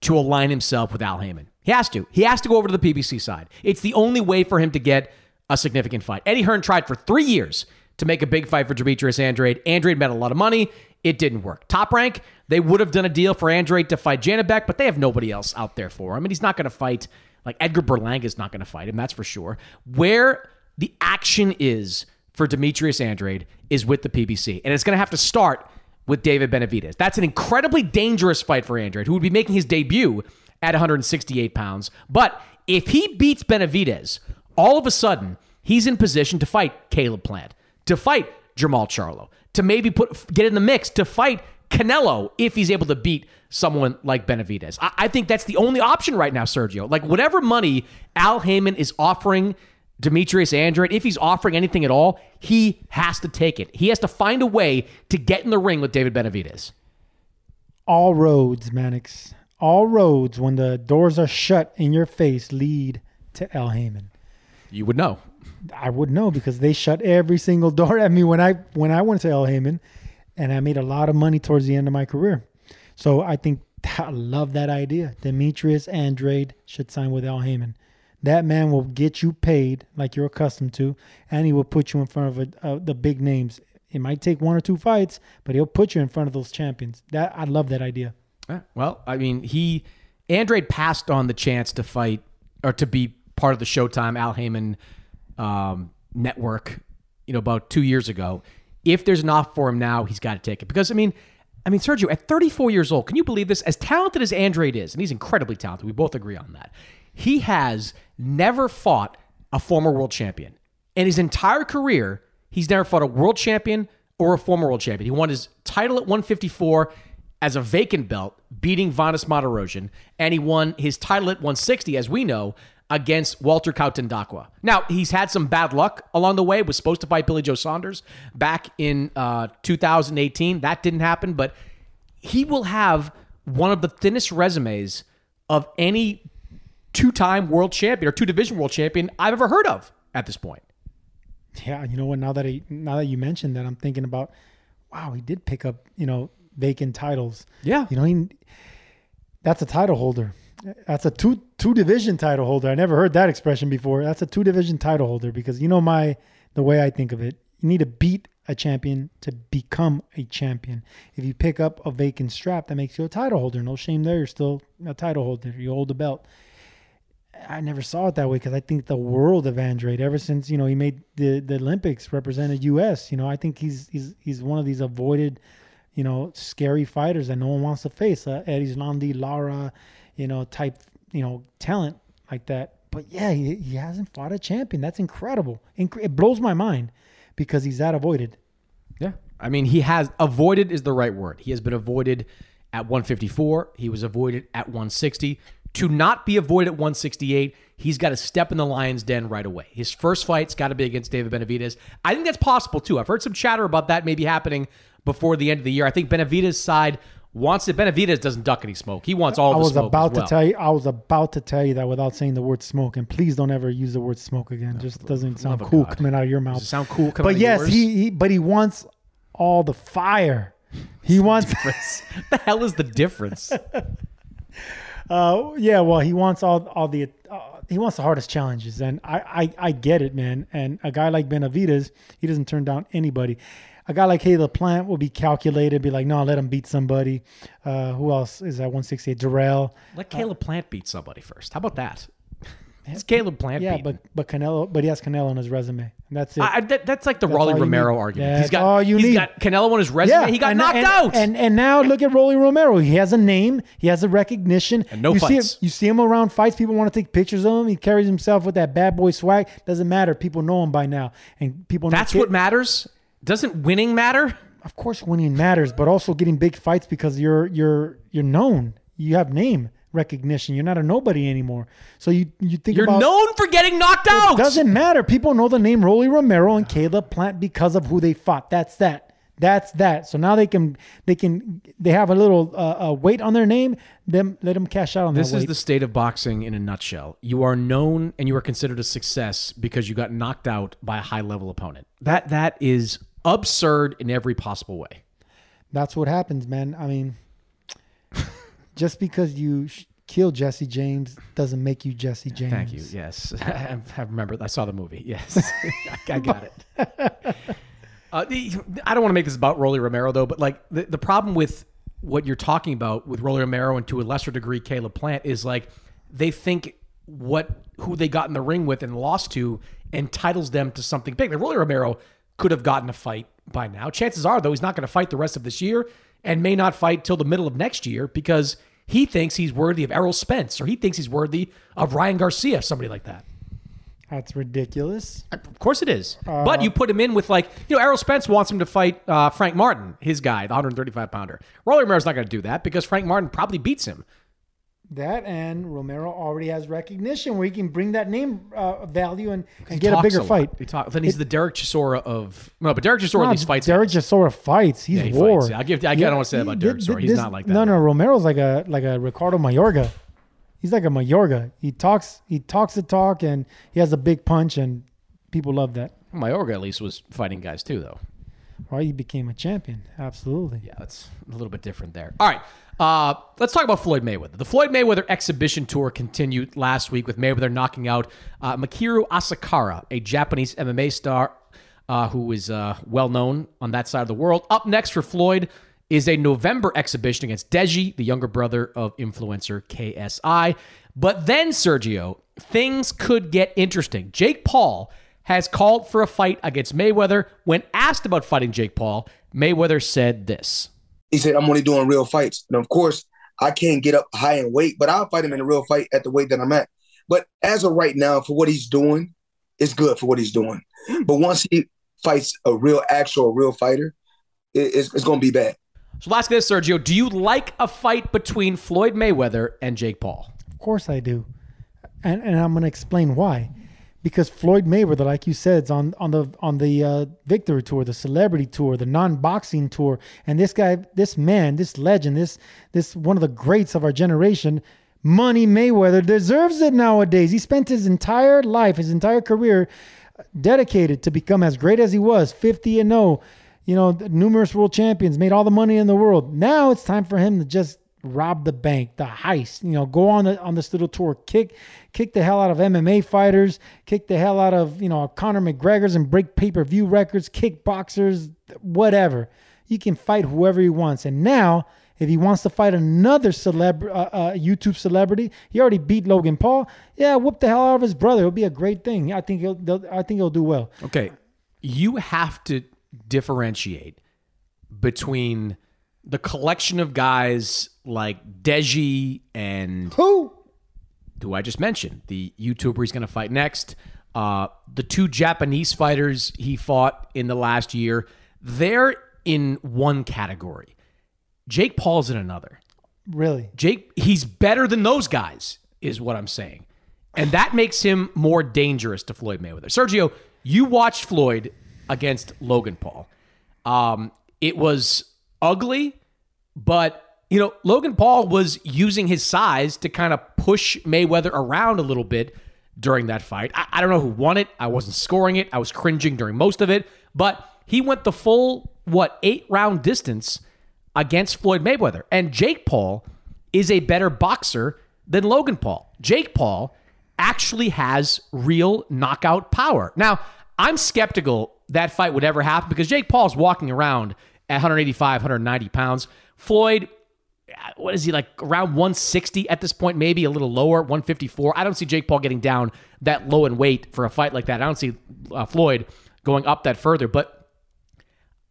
to align himself with Al Haymon. He has to. He has to go over to the PBC side. It's the only way for him to get a significant fight. Eddie Hearn tried for three years to make a big fight for Demetrius Andrade. Andrade made a lot of money. It didn't work. Top rank, they would have done a deal for Andrade to fight Janibek, but they have nobody else out there for him. And he's not going to fight, like Edgar Berlanga is not going to fight him, that's for sure. Where the action is for Demetrius Andrade is with the PBC. And it's going to have to start with David Benavidez. That's an incredibly dangerous fight for Andrade, who would be making his debut at 168 pounds. But if he beats Benavidez, all of a sudden, he's in position to fight Caleb Plant, to fight Jermall Charlo, to maybe put get in the mix to fight Canelo if he's able to beat someone like Benavidez. I, I think that's the only option right now, Sergio. Like whatever money Al Haymon is offering Demetrius Andrade, if he's offering anything at all, he has to take it. He has to find a way to get in the ring with David Benavidez. All roads, Mannix. All roads, when the doors are shut in your face, lead to El Haymon. You would know. I would know because they shut every single door at me when I when I went to El Haymon, and I made a lot of money towards the end of my career. So I think I love that idea. Demetrius Andrade should sign with Al Haymon. That man will get you paid like you're accustomed to, and he will put you in front of a, uh, the big names. It might take one or two fights, but he'll put you in front of those champions. That I love that idea. Well, I mean, he Andrade passed on the chance to fight or to be part of the Showtime Al Haymon um, network, you know, about two years ago. If there's an offer for him now, he's got to take it because I mean, I mean, Sergio, at 34 years old, can you believe this? As talented as Andrade is, and he's incredibly talented, we both agree on that. He has never fought a former world champion. In his entire career, he's never fought a world champion or a former world champion. He won his title at 154 as a vacant belt, beating Vanes Martirosyan, and he won his title at 160, as we know, against Walter Kautondokwa. Now, he's had some bad luck along the way, was supposed to fight Billy Joe Saunders back in uh, 2018. That didn't happen, but he will have one of the thinnest resumes of any two-time world champion or two-division world champion I've ever heard of at this point. Yeah, you know what? Now that I, now that you mentioned that, I'm thinking about, wow, he did pick up you know vacant titles. Yeah, you know he, that's a title holder. That's a two two division title holder. I never heard that expression before. That's a two division title holder because you know my the way I think of it. You need to beat a champion to become a champion. If you pick up a vacant strap, that makes you a title holder. No shame there. You're still a title holder. You hold the belt. I never saw it that way because I think the world of Andrade ever since you know he made the, the Olympics represented U.S. You know I think he's he's he's one of these avoided, you know, scary fighters that no one wants to face. Uh, Erislandy, Lara, you know, type you know talent like that. But yeah, he, he hasn't fought a champion. That's incredible. Inc- it blows my mind because he's that avoided. Yeah. I mean, he has avoided is the right word. He has been avoided at 154. He was avoided at 160. to not be avoided at 168, he's got to step in the lion's den right away. His first fight's got to be against David Benavidez. I think that's possible too. I've heard some chatter about that maybe happening before the end of the year. I think Benavidez' side wants it. Benavidez doesn't duck any smoke. He wants all I the was smoke. about as well. to tell you. I was about to tell you that without saying the word smoke. And please don't ever use the word smoke again. Just doesn't sound cool God. coming out of your mouth. Sound cool coming But out of yes, he, he. But he wants all the fire. He wants. what the hell is the difference? Uh, yeah, well, he wants all all the uh, he wants the hardest challenges, and I, I I get it, man. And a guy like Benavidez, he doesn't turn down anybody. A guy like Caleb Plant will be calculated, be like, no, let him beat somebody. Uh, who else is at 168? Jarrell. Let Caleb Plant beat somebody first. How about that? It's Caleb Plant. Yeah, beaten. but but Canelo, but he has Canelo on his resume, and that's it. I, that, that's like the That's Rolly Romero argument. Yeah, he's that's got all you he's need. got Canelo on his resume. Yeah. he got and, knocked and, out. And and now look at Rolly Romero. He has a name. He has a recognition. And no you See fights. him, you see him around fights. People want to take pictures of him. He carries himself with that bad boy swag. Doesn't matter. People know him by now, and people. know that's what matters. Doesn't winning matter? Of course, winning matters, but also getting big fights because you're you're you're known. You have name recognition. You're not a nobody anymore. So you you think You're about, known for getting knocked out. It doesn't matter. People know the name Rolly Romero and Caleb Plant because of who they fought. That's that. That's that. So now they can they can they have a little uh, uh, weight on their name. Them let them cash out on This is the state of boxing in a nutshell. You are known and you are considered a success because you got knocked out by a high level opponent. That that is absurd in every possible way. That's what happens, man. I mean, just because you sh- kill Jesse James doesn't make you Jesse James. Thank you. Yes, I, I remember. I saw the movie. Yes, I, I got it. Uh, the, I don't want to make this about Rolly Romero though, but like the, the problem with what you're talking about with Rolly Romero and to a lesser degree Caleb Plant is like they think what who they got in the ring with and lost to entitles them to something big. Like Rolly Romero could have gotten a fight by now. Chances are though he's not going to fight the rest of this year and may not fight till the middle of next year because he thinks he's worthy of Errol Spence or he thinks he's worthy of Ryan Garcia, somebody like that. That's ridiculous. Of course it is. Uh, but you put him in with like, you know, Errol Spence wants him to fight uh, Frank Martin, his guy, the 135 pounder. Rolly Romero's not going to do that because Frank Martin probably beats him. That and Romero already has recognition where he can bring that name uh, value and, and get a bigger lot. fight. He talk, then he's the Derek Chisora of no, but Derek Chisora at No, least fights. Derek Chisora fights. He's Yeah, he war. fights. Yeah, I'll give- I don't wanna say that about Derek Chisora. He's this- not like that No, no. Romero's like a like a Ricardo Mayorga. He's like a Mayorga. He talks. He talks the talk, and he has a big punch, and people love that. Mayorga at least was fighting guys too, though. Why he became a champion? Absolutely. Yeah, that's a little bit different there. All right, uh, let's talk about Floyd Mayweather. The Floyd Mayweather exhibition tour continued last week with Mayweather knocking out uh, Mikuru Asakura, a Japanese MMA star uh, who is uh, well known on that side of the world. Up next for Floyd is a November exhibition against Deji, the younger brother of influencer KSI. But then, Sergio, things could get interesting. Jake Paul has called for a fight against Mayweather. When asked about fighting Jake Paul, Mayweather said this. He said, I'm only doing real fights. And of course, I can't get up high in weight, but I'll fight him in a real fight at the weight that I'm at. But as of right now, for what he's doing, it's good for what he's doing. Hmm. But once he fights a real, actual, real fighter, it's, it's going to be bad. So last this, Sergio, do you like a fight between Floyd Mayweather and Jake Paul? Of course I do, and and I'm going to explain why. Because Floyd Mayweather, like you said, is on on the on the uh, victory tour, the celebrity tour, the non-boxing tour, and this guy, this man, this legend, this this one of the greats of our generation, Money Mayweather deserves it nowadays. He spent his entire life, his entire career, dedicated to become as great as he was, 50 and 0, you know, numerous world champions, made all the money in the world. Now it's time for him to just rob the bank, the heist, you know, go on the, on this little tour, kick kick the hell out of MMA fighters, kick the hell out of, you know, Conor McGregor's and break pay-per-view records, kick boxers, whatever. He can fight whoever he wants. And now if he wants to fight another celeb, uh, uh, YouTube celebrity, he already beat Logan Paul. Yeah, whoop the hell out of his brother. It'll be a great thing. I think he'll. I think he'll do well. Okay, you have to differentiate between the collection of guys like Deji and who who I just mentioned, the YouTuber he's going to fight next, uh, the two Japanese fighters he fought in the last year. They're in one category. Jake Paul's in another. Really? Jake, he's better than those guys. is what I'm saying. And that makes him more dangerous to Floyd Mayweather. Sergio, you watched Floyd against Logan Paul. Um, it was ugly, but you know, Logan Paul was using his size to kind of push Mayweather around a little bit during that fight. I, I don't know who won it. I wasn't scoring it. I was cringing during most of it, but he went the full, what, eight round distance against Floyd Mayweather. And Jake Paul is a better boxer than Logan Paul. Jake Paul actually has real knockout power. Now, I'm skeptical that fight would ever happen because Jake Paul's walking around at 185, 190 pounds. Floyd, what is he like around 160 at this point, maybe a little lower, 154. I don't see Jake Paul getting down that low in weight for a fight like that. I don't see uh, Floyd going up that further. But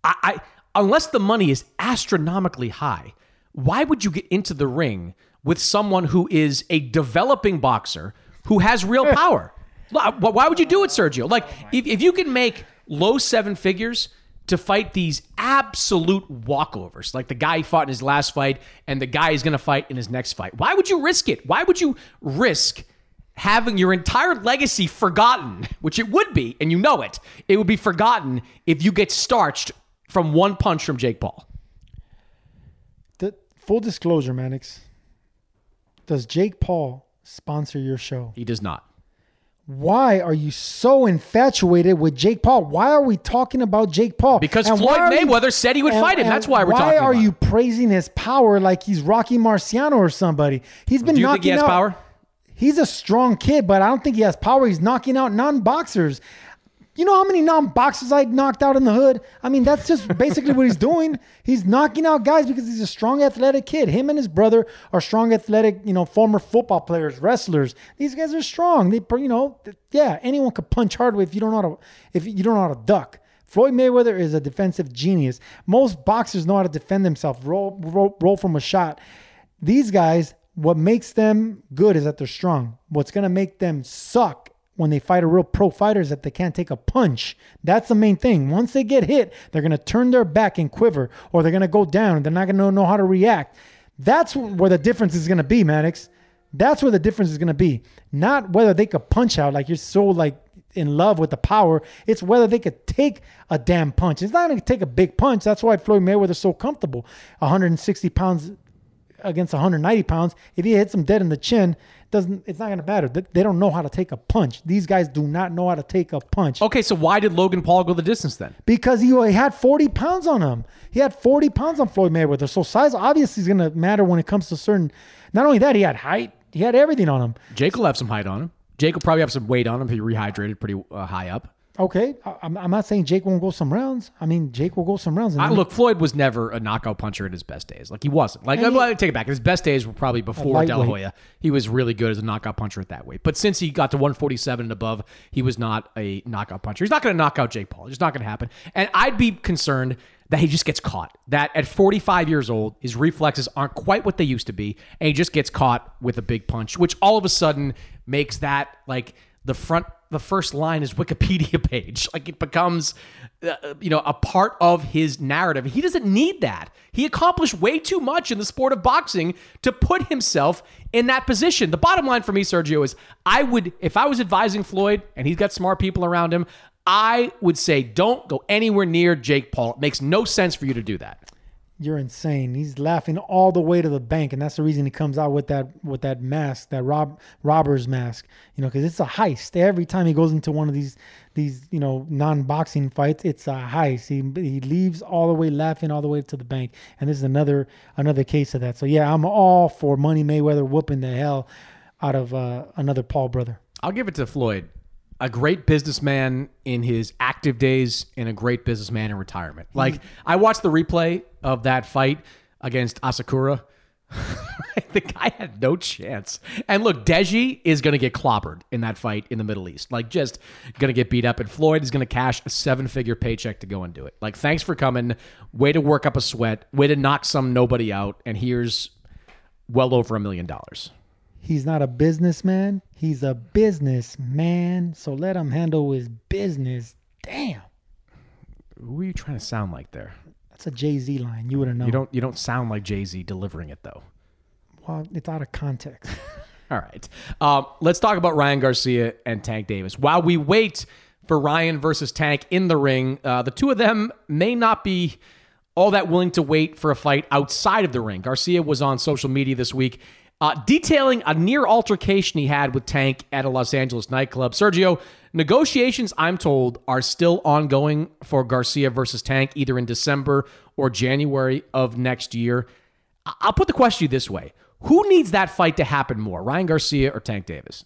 I, I, unless the money is astronomically high, why would you get into the ring with someone who is a developing boxer who has real power? Why would you do it, Sergio? Like, if, if you can make low seven figures to fight these absolute walkovers, like the guy he fought in his last fight and the guy he's going to fight in his next fight, why would you risk it? Why would you risk having your entire legacy forgotten, which it would be, and you know it? It would be forgotten if you get starched from one punch from Jake Paul. The full disclosure, Mannix. Does Jake Paul sponsor your show? He does not. Why are you so infatuated with Jake Paul? Why are we talking about Jake Paul? Because and Floyd Mayweather you, said he would and, fight him. That's why we're talking. Why are you praising his power like he's Rocky Marciano or somebody? He's been Do you knocking think he has out, power? He's a strong kid, but I don't think he has power. He's knocking out non-boxers. You know how many non-boxers I knocked out in the hood? I mean, that's just basically what he's doing. He's knocking out guys because he's a strong athletic kid. Him and his brother are strong athletic, you know, former football players, wrestlers. These guys are strong. They, you know, yeah, anyone could punch hard if you don't know how to, if you don't know how to duck. Floyd Mayweather is a defensive genius. Most boxers know how to defend themselves, roll, roll, roll from a shot. These guys, what makes them good is that they're strong. What's going to make them suck when they fight a real pro fighter is that they can't take a punch. That's the main thing. Once they get hit, they're going to turn their back and quiver, or they're going to go down they're not going to know how to react. That's where the difference is going to be, Mannix. That's where the difference is going to be. Not whether they could punch out like you're so like in love with the power. It's whether they could take a damn punch. It's not going to take a big punch. That's why Floyd Mayweather's so comfortable. 160 pounds against 190 pounds. If he hits him dead in the chin, doesn't it's not going to matter. They don't know how to take a punch. These guys do not know how to take a punch. Okay, so why did Logan Paul go the distance then? Because he, he had 40 pounds on him. He had 40 pounds on Floyd Mayweather. So size obviously is going to matter when it comes to certain. Not only that, he had height. He had everything on him. Jake will have some height on him. Jake will probably have some weight on him. He rehydrated pretty uh, high up. Okay, I'm, I'm not saying Jake won't go some rounds. I mean, Jake will go some rounds. I, look, Floyd was never a knockout puncher in his best days. Like he wasn't. Like I'm to take it back. His best days were probably before De La Hoya. He was really good as a knockout puncher at that weight. But since he got to 147 and above, he was not a knockout puncher. He's not going to knock out Jake Paul. It's just not going to happen. And I'd be concerned that he just gets caught. That at 45 years old, his reflexes aren't quite what they used to be, and he just gets caught with a big punch, which all of a sudden makes that like the front the first line is Wikipedia page. Like it becomes, uh, you know, a part of his narrative. He doesn't need that. He accomplished way too much in the sport of boxing to put himself in that position. The bottom line for me, Sergio, is I would, if I was advising Floyd and he's got smart people around him, I would say don't go anywhere near Jake Paul. It makes no sense for you to do that you're insane. He's laughing all the way to the bank, and that's the reason he comes out with that with that mask, that rob robber's mask. You know, because it's a heist. Every time he goes into one of these these you know non boxing fights, it's a heist. He he leaves all the way laughing all the way to the bank, and this is another another case of that. So yeah, I'm all for Money Mayweather whooping the hell out of uh, another Paul brother. I'll give it to Floyd a great businessman in his active days and a great businessman in retirement. Like I watched the replay of that fight against Asakura. the guy had no chance. And look, Deji is going to get clobbered in that fight in the Middle East. Like, just going to get beat up. And Floyd is going to cash a seven figure paycheck to go and do it. Like, thanks for coming. Way to work up a sweat. Way to knock some nobody out. And here's well over a million dollars. He's not a businessman. He's a businessman. So let him handle his business. Damn. Who are you trying to sound like there? That's a Jay Z line. You would have known. You don't. You don't sound like Jay Z delivering it though. Well, it's out of context. All right. Um, let's talk about Ryan Garcia and Tank Davis. While we wait for Ryan versus Tank in the ring, uh, the two of them may not be all that willing to wait for a fight outside of the ring. Garcia was on social media this week uh, detailing a near altercation he had with Tank at a Los Angeles nightclub. Sergio, negotiations, I'm told, are still ongoing for Garcia versus Tank, either in December or January of next year. I'll put the question this way Who needs that fight to happen more, Ryan Garcia or Tank Davis?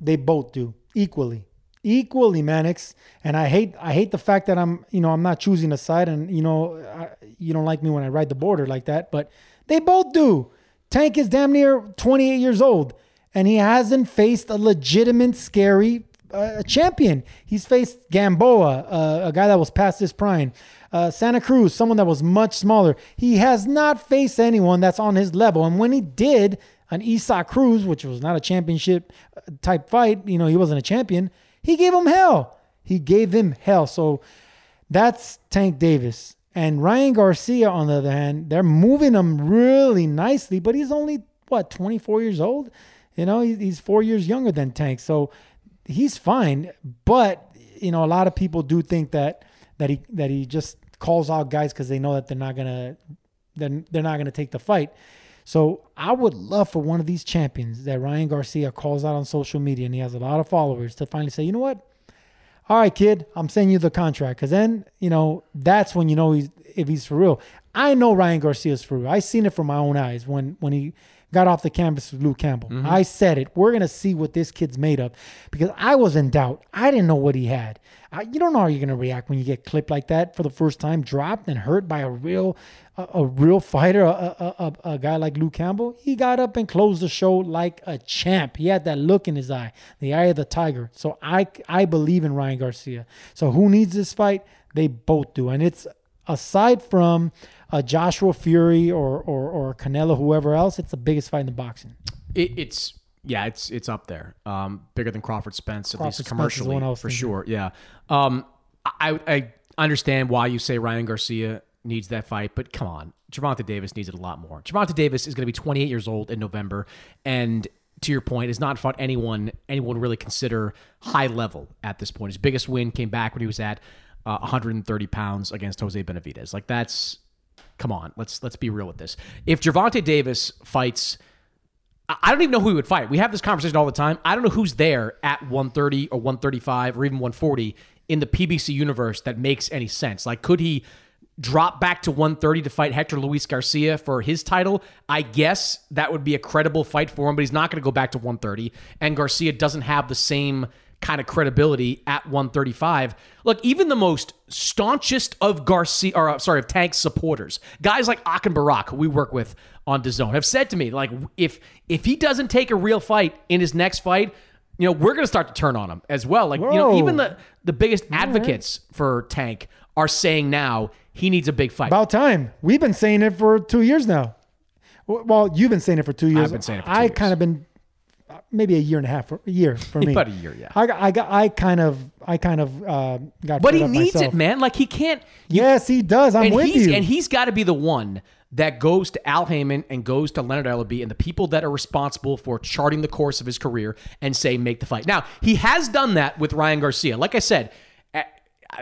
They both do equally, equally, Mannix. And I hate, I hate the fact that I'm, you know, I'm not choosing a side, and you know, I, you don't like me when I ride the border like that, but they both do. Tank is damn near 28 years old, and he hasn't faced a legitimate, scary uh, champion. He's faced Gamboa, uh, a guy that was past his prime. Uh, Santa Cruz, someone that was much smaller. He has not faced anyone that's on his level. And when he did an Isaac Cruz, which was not a championship uh, type fight, you know, he wasn't a champion, he gave him hell. He gave him hell. So that's Tank Davis. And Ryan Garcia, on the other hand, they're moving him really nicely, but he's only, what, 24 years old? You know, he's four years younger than Tank. So he's fine. But, you know, a lot of people do think that that he that he just calls out guys because they know that they're not gonna then they're not gonna take the fight. So I would love for one of these champions that Ryan Garcia calls out on social media and he has a lot of followers to finally say, you know what? All right, kid, I'm sending you the contract. Because then, you know, that's when you know he's if he's for real. I know Ryan Garcia's for real. I seen it from my own eyes when when he got off the canvas with Luke Campbell. Mm-hmm. I said it. We're gonna see what this kid's made of because I was in doubt. I didn't know what he had. I, you don't know how you're gonna react when you get clipped like that for the first time, dropped and hurt by a real a, a real fighter, a, a, a, a guy like Luke Campbell. He got up and closed the show like a champ. He had that look in his eye, the eye of the tiger. So I I believe in Ryan Garcia. So who needs this fight? They both do, and it's aside from a Joshua Fury or or or Canelo, whoever else, it's the biggest fight in the boxing. It, it's yeah, it's it's up there, um, bigger than Crawford Spence, at Crawford least commercially the one I was for thinking. sure. Yeah, um, I I understand why you say Ryan Garcia needs that fight, but come on, Gervonta Davis needs it a lot more. Gervonta Davis is going to be 28 years old in November, and to your point, has not fought anyone anyone really consider high level at this point. His biggest win came back when he was at uh, 130 pounds against Jose Benavides. Like that's come on, let's let's be real with this. If Gervonta Davis fights, I I don't even know who he would fight. We have this conversation all the time. I don't know who's there at 130 or 135 or even 140 in the PBC universe that makes any sense. Like, could he drop back to 130 to fight Hector Luis Garcia for his title? I guess that would be a credible fight for him, but he's not going to go back to 130. And Garcia doesn't have the same kind of credibility at 135. Look, even the most staunchest of Garcia, or uh, sorry, of Tank's supporters, guys like Ak and Barak, who we work with on DAZN, have said to me, like, if if he doesn't take a real fight in his next fight, you know, we're going to start to turn on him as well. Like, you know, even the the biggest advocates for Tank are saying now he needs a big fight. About time. We've been saying it for two years now. Well, you've been saying it for two years. I've been saying it for two I kind of been maybe a year and a half, a year for me. About a year, yeah. I I got, I kind of, I kind of uh, got. but he needs myself. it, man. Like he can't. Yes, he does. I'm and with he's, you. And he's got to be the one that goes to Al Haymon and goes to Leonard Ellerbe and the people that are responsible for charting the course of his career and say, make the fight. Now, he has done that with Ryan Garcia. Like I said,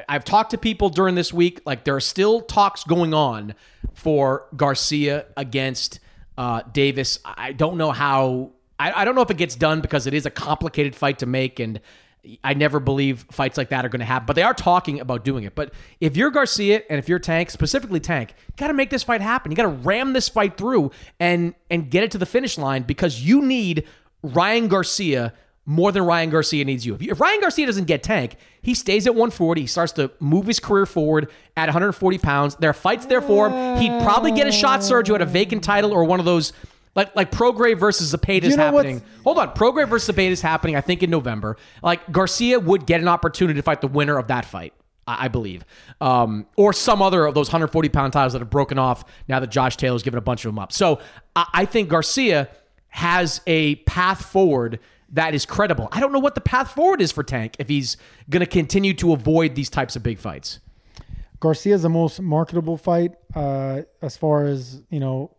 I've talked to people during this week. Like there are still talks going on for Garcia against uh, Davis. I don't know how. I, I don't know if it gets done because it is a complicated fight to make, and I never believe fights like that are going to happen. But they are talking about doing it. But if you're Garcia and if you're Tank, specifically Tank, you got to make this fight happen. You got to ram this fight through and and get it to the finish line because you need Ryan Garcia more than Ryan Garcia needs you. If, you- if Ryan Garcia doesn't get Tank, he stays at 140. He starts to move his career forward at 140 pounds. There are fights there for him. He'd probably get a shot, Sergio, at a vacant title or one of those. Like like Prograis versus Zepeda is You know what's- happening. Hold on, Prograis versus Zepeda is happening. I think in November. Like Garcia would get an opportunity to fight the winner of that fight. I I believe, um, or some other of those 140 pound titles that have broken off now that Josh Taylor's given a bunch of them up. So I, I think Garcia has a path forward that is credible. I don't know what the path forward is for Tank if he's going to continue to avoid these types of big fights. Garcia's the most marketable fight uh, as far as you know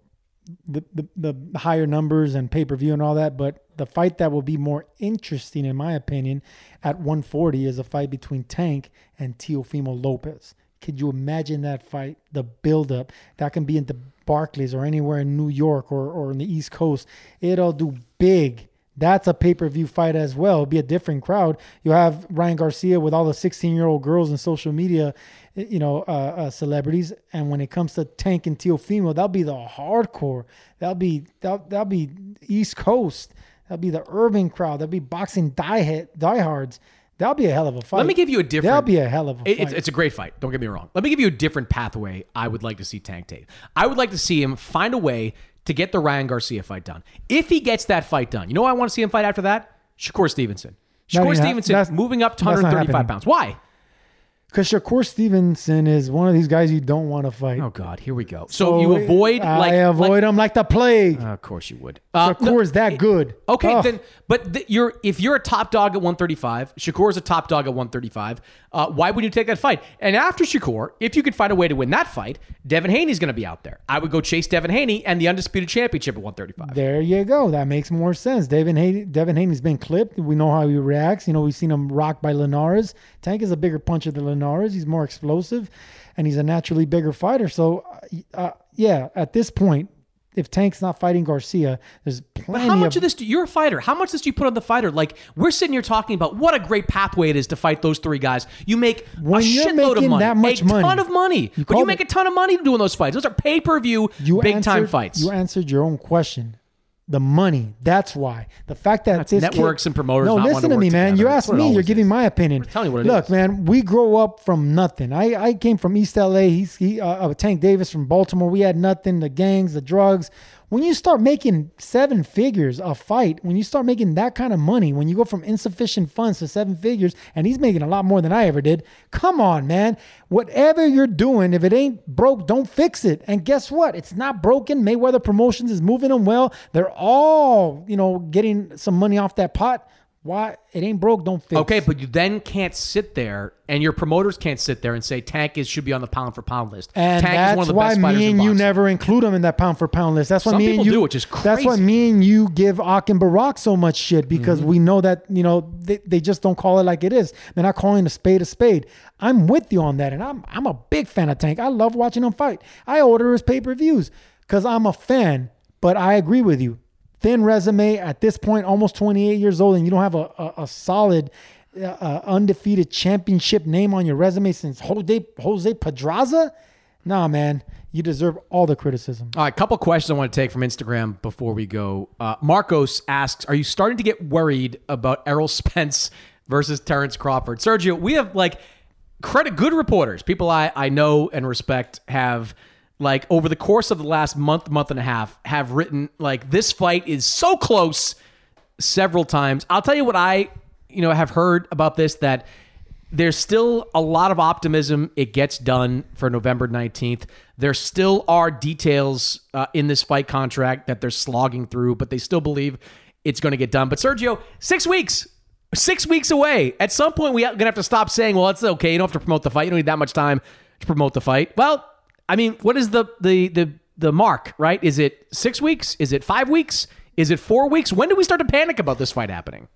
the, the, the higher numbers and pay per view and all that. But the fight that will be more interesting, in my opinion, at 140 is a fight between Tank and Teofimo Lopez. Could you imagine that fight? The build up that can be in the Barclays or anywhere in New York or, or in the East Coast. It'll do big. That's a pay per view fight as well. It'll be a different crowd. You'll have Ryan Garcia with all the 16 year old girls in social media, you know, uh, uh, celebrities. And when it comes to Tank and Teofimo, that'll be the hardcore. That'll be that'll, that'll be East Coast. That'll be the urban crowd. That'll be boxing die diehards. That'll be a hell of a fight. Let me give you a different. That'll be a hell of a it- fight. It's, it's a great fight. Don't get me wrong. Let me give you a different pathway. I would like to see Tank take. I would like to see him find a way to get the Ryan Garcia fight done. If he gets that fight done, you know, I want to see him fight after that. Shakur Stevenson. Shakur Stevenson that's- moving up to 135 pounds. Why? Because Shakur Stevenson is one of these guys you don't want to fight. Oh God, here we go. So, you avoid I like avoid like- him like the plague. of course you would. Uh, Shakur is that good. Okay, then, but th- you're if you're a top dog at 135, Shakur is a top dog at 135. Uh, why would you take that fight? And after Shakur, if you could find a way to win that fight, Devin Haney's going to be out there. I would go chase Devin Haney and the undisputed championship at 135. There you go. That makes more sense. Devin Haney, Devin Haney's been clipped. We know how he reacts. You know, we've seen him rocked by Linares. Tank is a bigger puncher than Linares. He's more explosive, and he's a naturally bigger fighter. So, uh, yeah, at this point, if Tank's not fighting Garcia, there's But plenty how much of of this do you're a fighter? How much does you put on the fighter? Like we're sitting here talking about what a great pathway it is to fight those three guys. You make When a shitload of money, that much a money, ton of money. you but you make it- a ton of money doing those fights. Those are pay per view, big time fights. You answered your own question. The money. That's why. The fact that That's this networks kid, and promoters No, not listen to me, man. You together. asked That's what it me. You're always giving my opinion. Tell me what it Look, is. man. We grow up from nothing. I I came from East LA. He's he, uh, uh, Tank Davis from Baltimore. We had nothing. The gangs, the drugs. When you start making seven figures a fight, when you start making that kind of money, when you go from insufficient funds to seven figures, and he's making a lot more than I ever did. Come on, man. Whatever you're doing, if it ain't broke, don't fix it. And guess what? It's not broken. Mayweather Promotions is moving them well. They're all, you know, getting some money off that pot. Why it ain't broke? Don't fix. Okay, but you then can't sit there, and your promoters can't sit there and say Tank is should be on the pound for pound list. And Tank that's is one of the why best me and you never include them in that pound for pound list. That's why Some me people and you do, which is crazy. That's why me and you give Ak and Barak so much shit because Mm-hmm. we know that you know they, they just don't call it like it is. They're not calling a spade a spade. I'm with you on that, and I'm I'm a big fan of Tank. I love watching him fight. I order his pay per views because I'm a fan. But I agree with you. Thin resume at this point, almost 28 years old, and you don't have a a, a solid. Uh, uh, undefeated championship name on your resume since Jose Jose Pedraza, nah, man, you deserve all the criticism. All right, couple questions I want to take from Instagram before we go. Uh, Marcos asks, "Are you starting to get worried about Errol Spence versus Terrence Crawford?" Sergio, we have like credit good reporters, people I I know and respect have like over the course of the last month, month and a half, have written like this fight is so close several times. I'll tell you what I you know have heard about this that there's still a lot of optimism it gets done for November 19th. There still are details uh, in this fight contract that they're slogging through, but they still believe it's going to get done. But Sergio, six weeks, six weeks away. At some point, we're going to have to stop saying, well, it's okay. You don't have to promote the fight. You don't need that much time to promote the fight. Well, I mean, what is the, the, the, the mark, right? Is it six weeks? Is it five weeks? Is it four weeks? When do we start to panic about this fight happening?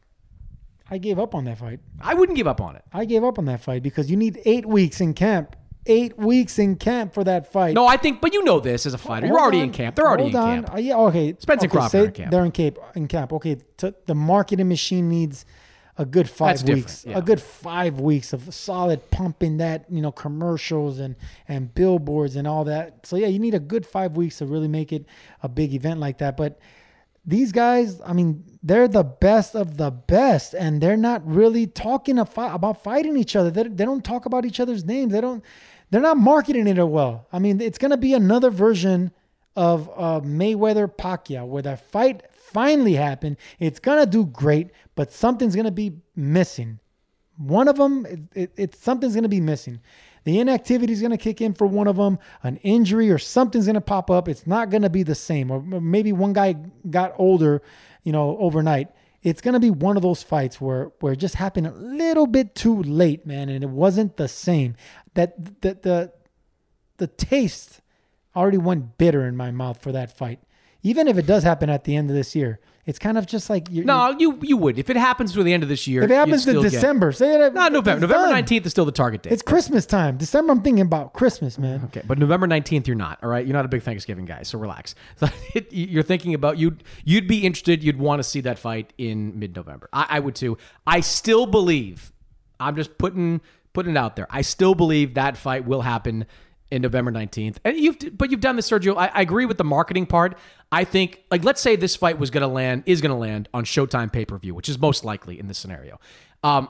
I gave up on that fight. I wouldn't give up on it. I gave up on that fight because you need eight weeks in camp. Eight weeks in camp for that fight. No, I think, but you know this as a fighter. You're already on. in camp. They're already Hold in on. camp. Uh, yeah, okay. Spence and okay, Crawford in camp. They're in camp. In camp. Okay, t- the marketing machine needs a good five That's weeks. yeah. A good five weeks of solid pumping that you know commercials and and billboards and all that. So yeah, you need a good five weeks to really make it a big event like that. But these guys, I mean, they're the best of the best, and they're not really talking about fighting each other. They, they don't talk about each other's names. They don't. They're not marketing it well. I mean, it's gonna be another version of uh, Mayweather Pacquiao, where that fight finally happened. It's gonna do great, but something's gonna be missing. One of them, it, it, it's something's gonna be missing. The inactivity is going to kick in for one of them. An injury or something's going to pop up. It's not going to be the same. Or maybe one guy got older, you know, overnight. It's going to be one of those fights where where it just happened a little bit too late, man, and it wasn't the same. That the the the taste already went bitter in my mouth for that fight. Even if it does happen at the end of this year, it's kind of just like you No, you you would if it happens through the end of this year. If it happens in still get- December, say it. No, November. November nineteenth is still the target date. It's Christmas time. December, I'm thinking about Christmas, man. Okay, but November nineteenth, you're not. All right, you're not a big Thanksgiving guy, so relax. So it, you're thinking about you'd you'd be interested. You'd want to see that fight in mid November. I, I would too. I still believe. I'm just putting putting it out there. I still believe that fight will happen in November nineteenth. And you've but you've done this, Sergio. I, I agree with the marketing part. I think like let's say this fight was going to land is going to land on Showtime pay per view, which is most likely in this scenario. Um,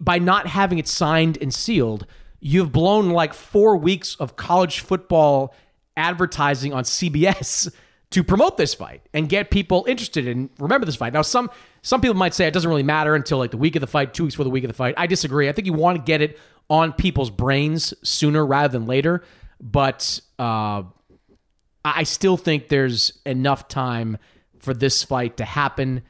by not having it signed and sealed, you've blown like four weeks of college football advertising on CBS to promote this fight and get people interested in remember this fight. Now some some people might say it doesn't really matter until like the week of the fight, two weeks before the week of the fight. I disagree. I think you want to get it on people's brains sooner rather than later. But uh, I still think there's enough time for this fight to happen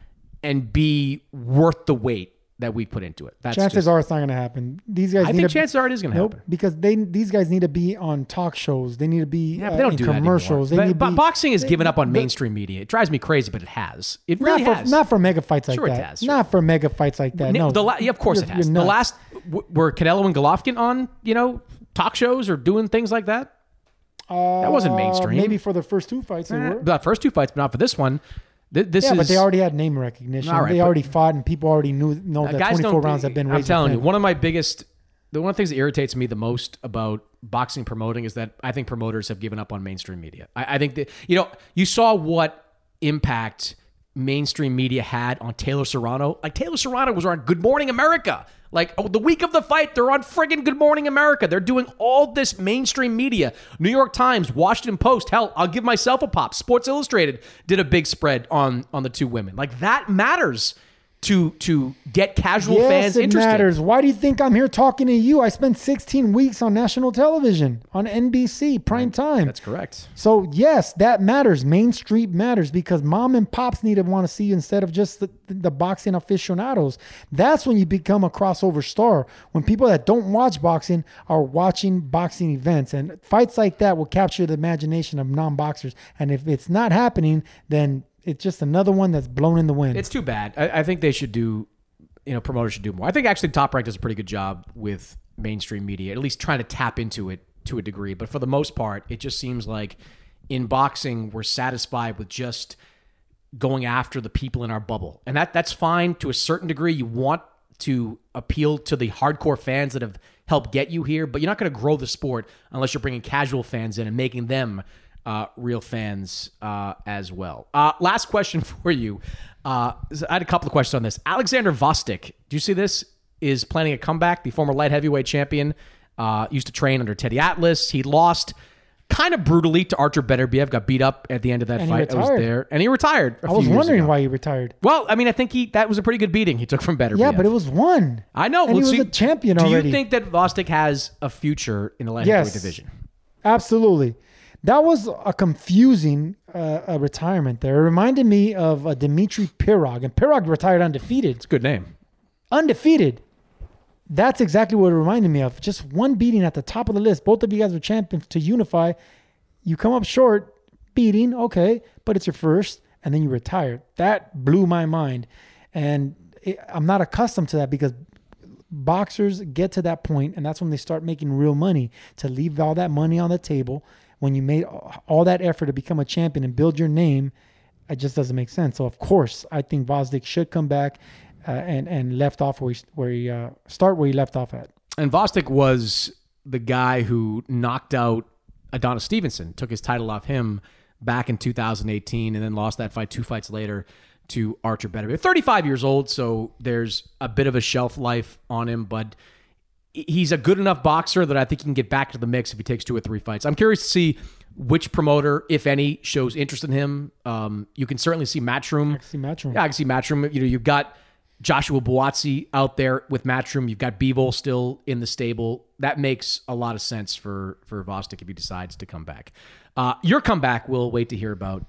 and be worth the wait that we put into it. That's chances just- are it's not going to happen. These guys. I think to, chances are it is gonna nope, happen. because they these guys need to be on talk shows. They need to be Yeah, uh, they don't in do commercials. They But, need but be, boxing has they- given up on the- mainstream media. It drives me crazy, but it has. It Not really for, has. not for mega fights like Sure it that. has, sure. Not for mega fights like that. No, the la- yeah, of course You're- it has. The last were Canelo and Golovkin on, you know, talk shows or doing things like that. That wasn't Uh, mainstream. Maybe for the first two fights, they were. the first two fights, but not for this one. Th- This yeah, is but they already had name recognition. Right, they already fought, and people already knew know Uh, that 24 don't- rounds have been I'm telling you, one of my biggest, the one of the things that irritates me the most about boxing promoting is that I think promoters have given up on mainstream media. I, I think that you know you saw what impact mainstream media had on Taylor Serrano. Like Taylor Serrano was on Good Morning America. Like oh, the week of the fight, they're on friggin' Good Morning America. They're doing all this mainstream media. New York Times, Washington Post. Hell, I'll give myself a pop. Sports Illustrated did a big spread on on the two women. Like that matters to to get casual yes, fans it interested. matters. Why do you think I'm here talking to you? I spent 16 weeks on national television on NBC prime time. That's correct. So yes, that matters. Main Street matters because mom and pops need to want to see you instead of just the, the boxing aficionados. That's when you become a crossover star. When people that don't watch boxing are watching boxing events and fights like that will capture the imagination of non-boxers. And if it's not happening, then it's just another one that's blown in the wind. It's too bad. I, I think they should do, you know, promoters should do more. I think actually Top Rank does a pretty good job with mainstream media, at least trying to tap into it to a degree. But for the most part, it just seems like in boxing, we're satisfied with just going after the people in our bubble. And that that's fine to a certain degree. You want to appeal to the hardcore fans that have helped get you here, but you're not going to grow the sport unless you're bringing casual fans in and making them uh, real fans uh, as well. Uh, last question for you. Uh, I had a couple of questions on this. Alexander Gvozdyk, do you see this? Is planning a comeback. The former light heavyweight champion uh, used to train under Teddy Atlas. He lost kind of brutally to Artur Beterbiev. Got beat up at the end of that And fight. I was there, and he retired. I was wondering why he retired. Well, I mean, I think he that was a pretty good beating he took from Beterbiev. Yeah, but it was one. I know. And Well, he was a champion do already. Do you think that Gvozdyk has a future in the light Yes. heavyweight division? Absolutely. That was a confusing uh, a retirement there. It reminded me of uh, Dmitry Pirog, and Pirog retired undefeated. It's a good name. Undefeated. That's exactly what it reminded me of. Just one beating at the top of the list. Both of you guys were champions to unify. You come up short, beating, okay, but it's your first, and then you retire. That blew my mind. And it, I'm not accustomed to that because boxers get to that point and that's when they start making real money to leave all that money on the table when you made all that effort to become a champion and build your name it just doesn't make sense so of course i think Gvozdyk should come back uh, and and left off where he, where he uh, start where he left off at And Gvozdyk was the guy who knocked out Adonis Stevenson, took his title off him back in 2018, and then lost that fight two fights later to Artur Beterbiev. 35 years old, so there's a bit of a shelf life on him, but he's a good enough boxer that I think he can get back to the mix if he takes two or three fights. I'm curious to see which promoter, if any, shows interest in him. Um, you can certainly see Matchroom. see Matchroom. Yeah, I can see Matchroom. You know, you've got Joshua Buatsi out there with Matchroom. You've got Bivol still in the stable. That makes a lot of sense for for Gvozdyk if he decides to come back. Uh, your comeback, we'll wait to hear about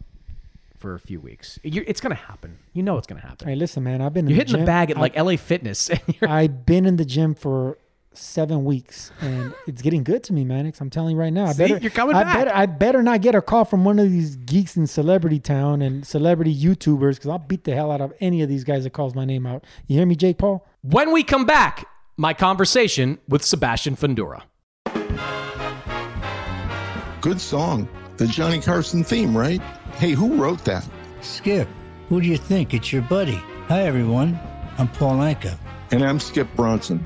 for a few weeks. You're, it's going to happen. You know it's going to happen. hey listen man i've been You're in hitting the gym. bag at I- like LA Fitness. I've been in the gym for seven weeks, and it's getting good to me, Mannix. I'm telling you right now. I See? better, You're coming I back. Better, I better not get a call from one of these geeks in Celebrity Town and celebrity YouTubers because I'll beat the hell out of any of these guys that calls my name out. You hear me, Jake Paul? When we come back, my conversation with Sebastian Fundora. Good song. The Johnny Carson theme, right? Hey, who wrote that? Skip, who do you think? It's your buddy. Hi, everyone. I'm Paul Anka. And I'm Skip Bronson.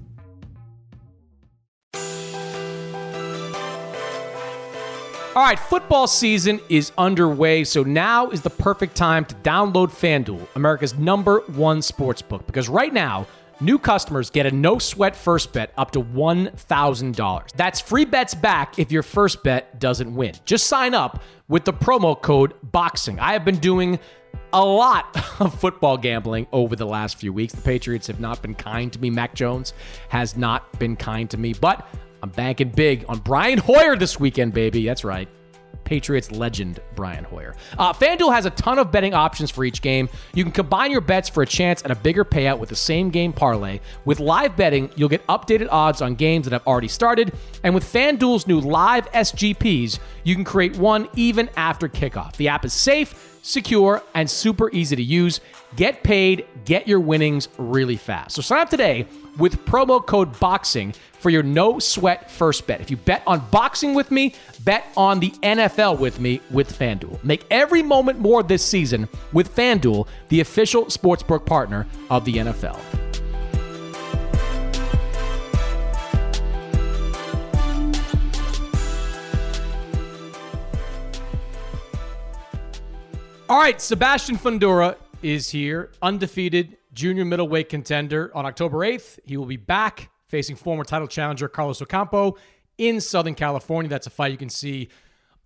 All right, football season is underway, so now is the perfect time to download FanDuel, America's number one sports book, because right now, new customers get a no sweat first bet up to $1,000. That's free bets back if your first bet doesn't win. Just sign up with the promo code BOXING. I have been doing a lot of football gambling over the last few weeks. The Patriots have not been kind to me. Mac Jones has not been kind to me, but I'm banking big on Brian Hoyer this weekend, baby. That's right. Patriots legend Brian Hoyer. Uh, FanDuel has a ton of betting options for each game. You can combine your bets for a chance at a bigger payout with the same game parlay. With live betting, you'll get updated odds on games that have already started. And with FanDuel's new live SGPs, you can create one even after kickoff. The app is safe, secure, and super easy to use. Get paid, get your winnings really fast. So sign up today with promo code BOXING for your no sweat first bet. If you bet on boxing with me, bet on the NFL with me with FanDuel. Make every moment more this season with FanDuel, the official sportsbook partner of the NFL. All right, Sebastian Fundora is here, undefeated junior middleweight contender. On October 8th, he will be back facing former title challenger Carlos Ocampo in Southern California. That's a fight you can see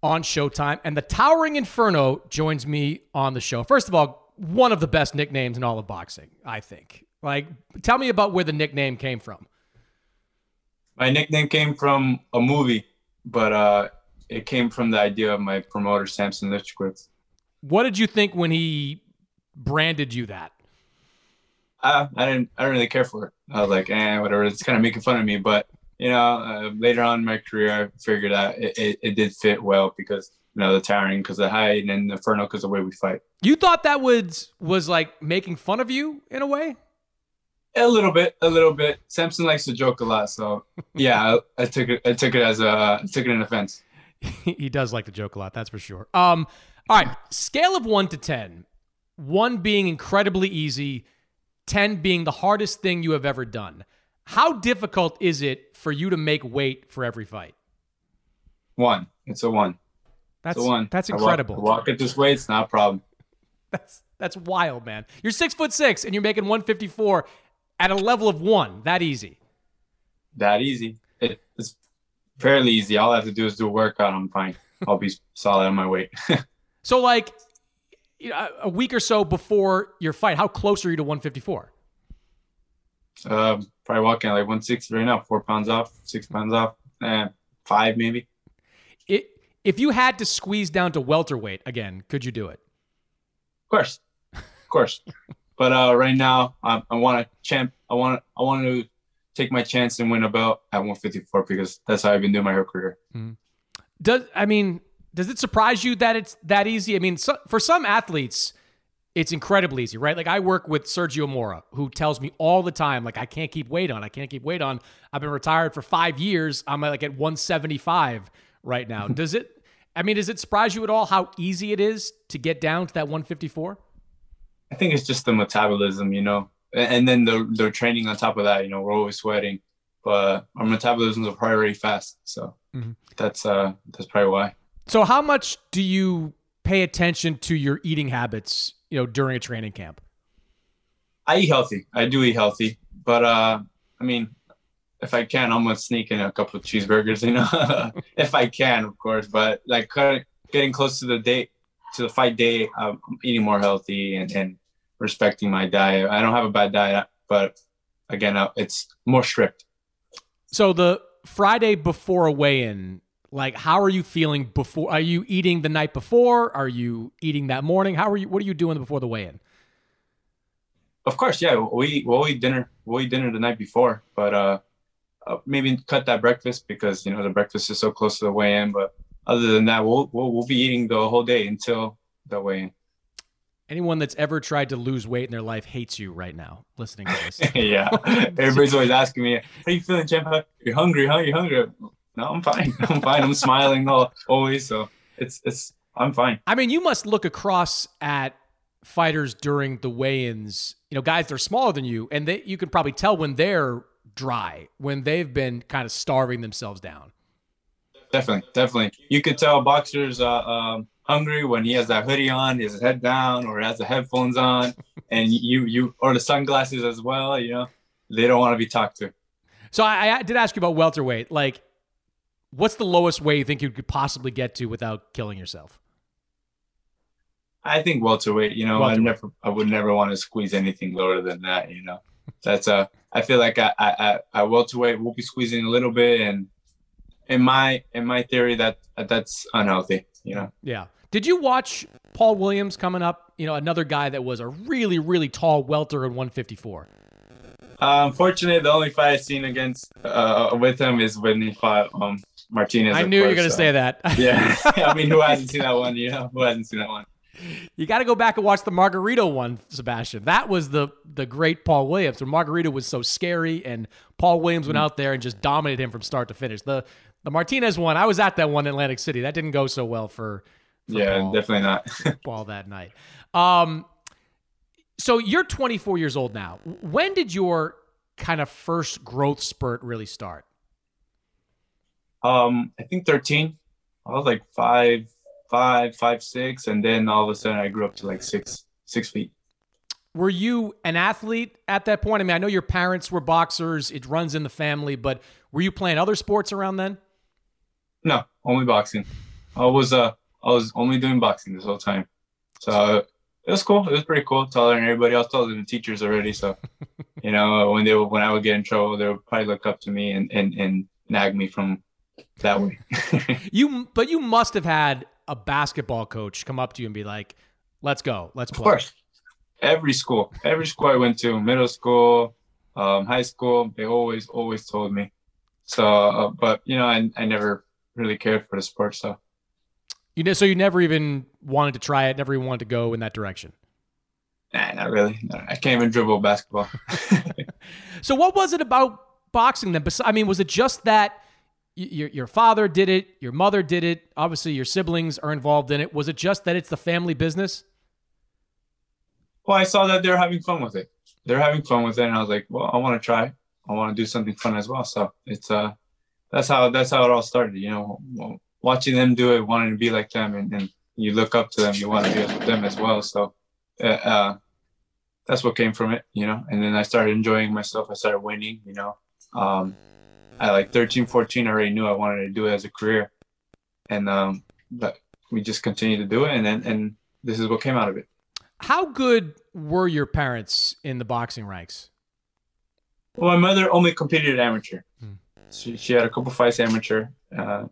on Showtime, and the Towering Inferno joins me on the show. First of all, one of the best nicknames in all of boxing, I think. Like, tell me about where the nickname came from. My nickname came from a movie, but uh, it came from the idea of my promoter, Sampson Lewkowicz. What did you think when he branded you that? Uh, I didn't. I didn't really care for it. I was like, eh, whatever. It's kind of making fun of me. But you know, uh, later on in my career, I figured out it, it, it did fit well because you know the towering because the height and the inferno because the way we fight. You thought that was was like making fun of you in a way. A little bit, a little bit. Sampson likes to joke a lot, so yeah, I, I took it. I took it as a I took it an offense. he does like to joke a lot, that's for sure. Um, all right, scale of one to ten, one being incredibly easy, ten being the hardest thing you have ever done. How difficult is it for you to make weight for every fight? One. It's a one. That's it's a one. That's I walk- incredible. I walk, at this weight, it's not a problem. That's that's wild, man. You're six foot six and you're making 154 at a level of one. That easy. That easy. It, it's fairly easy. All I have to do is do a workout. I'm fine. I'll be solid on my weight. So like you know, a week or so before your fight, how close are you to 154? um, probably walking like 160 right now. Four pounds off, six pounds off, eh, five maybe. It, if you had to squeeze down to welterweight again, could you do it? Of course, of course. but uh, right now, I, I want to champ. I want. I want to take my chance and win a belt at 154 because that's how I've been doing my whole career. Does I mean, does it surprise you that it's that easy? I mean, so, for some athletes, it's incredibly easy, right? Like I work with Sergio Mora, who tells me all the time, like I can't keep weight on. I can't keep weight on. I've been retired for five years. I'm like at 175 right now. does it? I mean, does it surprise you at all how easy it is to get down to that 154? I think it's just the metabolism, you know, and, then the the training on top of that. You know, we're always sweating, but our metabolisms are probably very fast, so Mhm. that's uh that's probably why. So, how much do you pay attention to your eating habits? You know, during a training camp. I eat healthy. I do eat healthy, but uh, I mean, if I can, I'm gonna sneak in a couple of cheeseburgers. You know, if I can, of course. But like getting close to the date, to the fight day, I'm eating more healthy and, and respecting my diet. I don't have a bad diet, but again, uh, it's more strict. So the Friday before a weigh-in, like how are you feeling before? Are you eating the night before? Are you eating that morning? How are you? What are you doing before the weigh-in? Of course, yeah, we we'll eat dinner. We'll eat dinner the night before, but uh, uh, maybe cut that breakfast because you know the breakfast is so close to the weigh-in. But other than that, we'll we'll, we'll be eating the whole day until the weigh-in. Anyone that's ever tried to lose weight in their life hates you right now. Listening to this, yeah, everybody's always asking me, "How are you feeling, champ? You're hungry, huh? You're hungry?" No, I'm fine. I'm fine. I'm smiling all, always, so it's it's I'm fine. I mean, you must look across at fighters during the weigh-ins. You know, guys that are smaller than you, and they you can probably tell when they're dry, when they've been kind of starving themselves down. Definitely, definitely. You could tell boxers uh, um, hungry when he has that hoodie on, his head down, or has the headphones on, and you you or the sunglasses as well. You know, they don't want to be talked to. So I, I did ask you about welterweight. Like, what's the lowest way you think you could possibly get to without killing yourself? I think welterweight. You know, I never, I would never want to squeeze anything lower than that. You know, that's a. I feel like I, I, I, I welterweight will be squeezing a little bit, and in my, in my theory, that that's unhealthy. You know. Yeah. Did you watch Paul Williams coming up? You know, another guy that was a really, really tall welter in 154. Uh, unfortunately, the only fight I've seen against uh, with him is when he fought um, Martinez. I knew you were going to so- say that. Yeah, I mean, who hasn't seen that one? You know, who hasn't seen that one? You got to go back and watch the Margarito one, Sebastian. That was the the great Paul Williams. When Margarito was so scary, and Paul Williams went Mhm. out there and just dominated him from start to finish. The the Martinez one, I was at that one in Atlantic City. That didn't go so well for, for Yeah, Paul, definitely not. Paul that night. Um, so you're 24 years old now. When did your kind of first growth spurt really start? Um, I think thirteen. I was like five, five, five, six, and then all of a sudden I grew up to like six, six feet. Were you an athlete at that point? I mean, I know your parents were boxers. It runs in the family, but were you playing other sports around then? No, only boxing. I was uh I was only doing boxing this whole time, so it was cool. It was pretty cool. Taller than everybody. I was taller than the teachers already, so you know when they when I would get in trouble, they would probably look up to me and and and nag me from that way. you but you must have had a basketball coach come up to you and be like, "Let's go, let's play." Of course, every school, every school I went to, middle school, um, high school, they always always told me. So, uh, but you know, I I never really cared for the sport stuff. You know, so you never even wanted to try it, never even wanted to go in that direction. Nah, not really. No, I can't even dribble basketball. so, what was it about boxing then? I mean, was it just that your your father did it, your mother did it, obviously your siblings are involved in it. Was it just that it's the family business? Well, I saw that they're having fun with it. They're having fun with it, and I was like, well, I want to try. I want to do something fun as well. So it's uh, that's how that's how it all started. You know, watching them do it, wanting to be like them, and, and you look up to them, you want to be with them as well. So uh, uh, that's what came from it, you know. And then I started enjoying myself. I started winning, you know. Um, at like 13, 14, I already knew I wanted to do it as a career, and um, but we just continued to do it, and then and this is what came out of it. How good were your parents in the boxing ranks? Well, my mother only competed at amateur. Hmm. She, she had a couple fights amateur. Uh,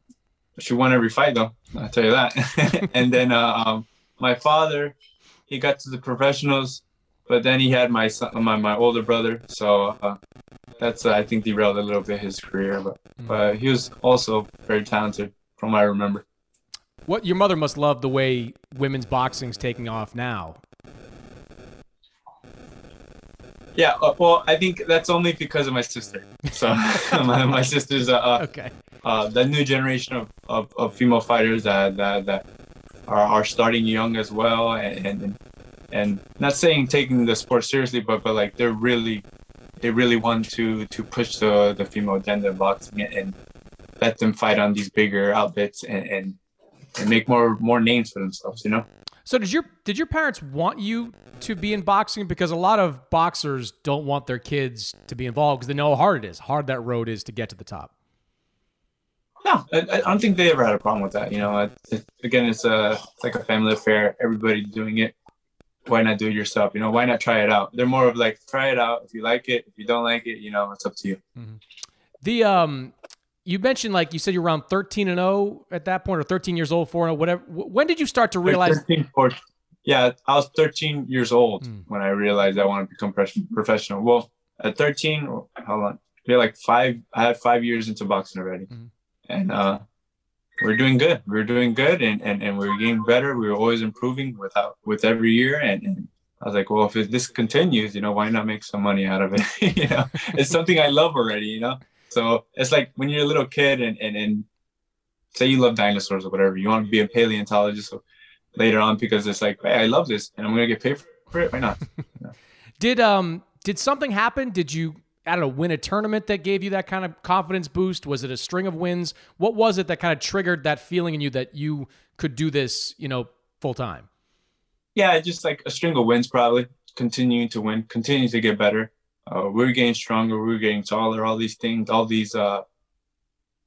she won every fight though. I'll tell you that. and then uh, um, my father, he got to the professionals, but then he had my son, my my older brother. So uh, that's uh, I think derailed a little bit his career. But mm. but he was also very talented, from what I remember. What your mother must love the way women's boxing's taking off now. Yeah, uh, well, I think that's only because of my sister. So my, my sister's uh, uh, okay uh, the new generation of, of, of, female fighters that that, that are, are starting young as well and, and and not saying taking the sport seriously but but like they're really they really want to to push the the female gender boxing and let them fight on these bigger outlets and, and and make more more names for themselves you know so did your did your parents want you to be in boxing because a lot of boxers don't want their kids to be involved because they know how hard it is hard that road is to get to the top no, I, I, don't think they ever had a problem with that. You know, it, it, again, it's a it's like a family affair. Everybody's doing it. Why not do it yourself? You know, why not try it out? They're more of like try it out. If you like it, if you don't like it, you know, it's up to you. Mm-hmm. The um, you mentioned like you said you're around 13 and 0 at that point, or 13 years old, four and 0, whatever. When did you start to realize? 13, 14. Yeah, I was 13 years old mm. when I realized I wanted to become professional. Well, at 13, hold on, we like five. I had five years into boxing already. Mm and uh, we're doing good. We're doing good, and, and, and we're getting better. We are always improving without with every year. And, and I was like, well, if this continues, you know, why not make some money out of it? you know, it's something I love already. You know, so it's like when you're a little kid and and, and say you love dinosaurs or whatever, you want to be a paleontologist later on because it's like, hey, I love this, and I'm gonna get paid for it. Why not? Did um did something happen? Did you I don't know, win a tournament that gave you that kind of confidence boost? Was it a string of wins? What was it that kind of triggered that feeling in you that you could do this, you know, full time? Yeah, just like a string of wins, probably continuing to win, continuing to get better. Uh, we're getting stronger, we're getting taller, all these things, all these uh,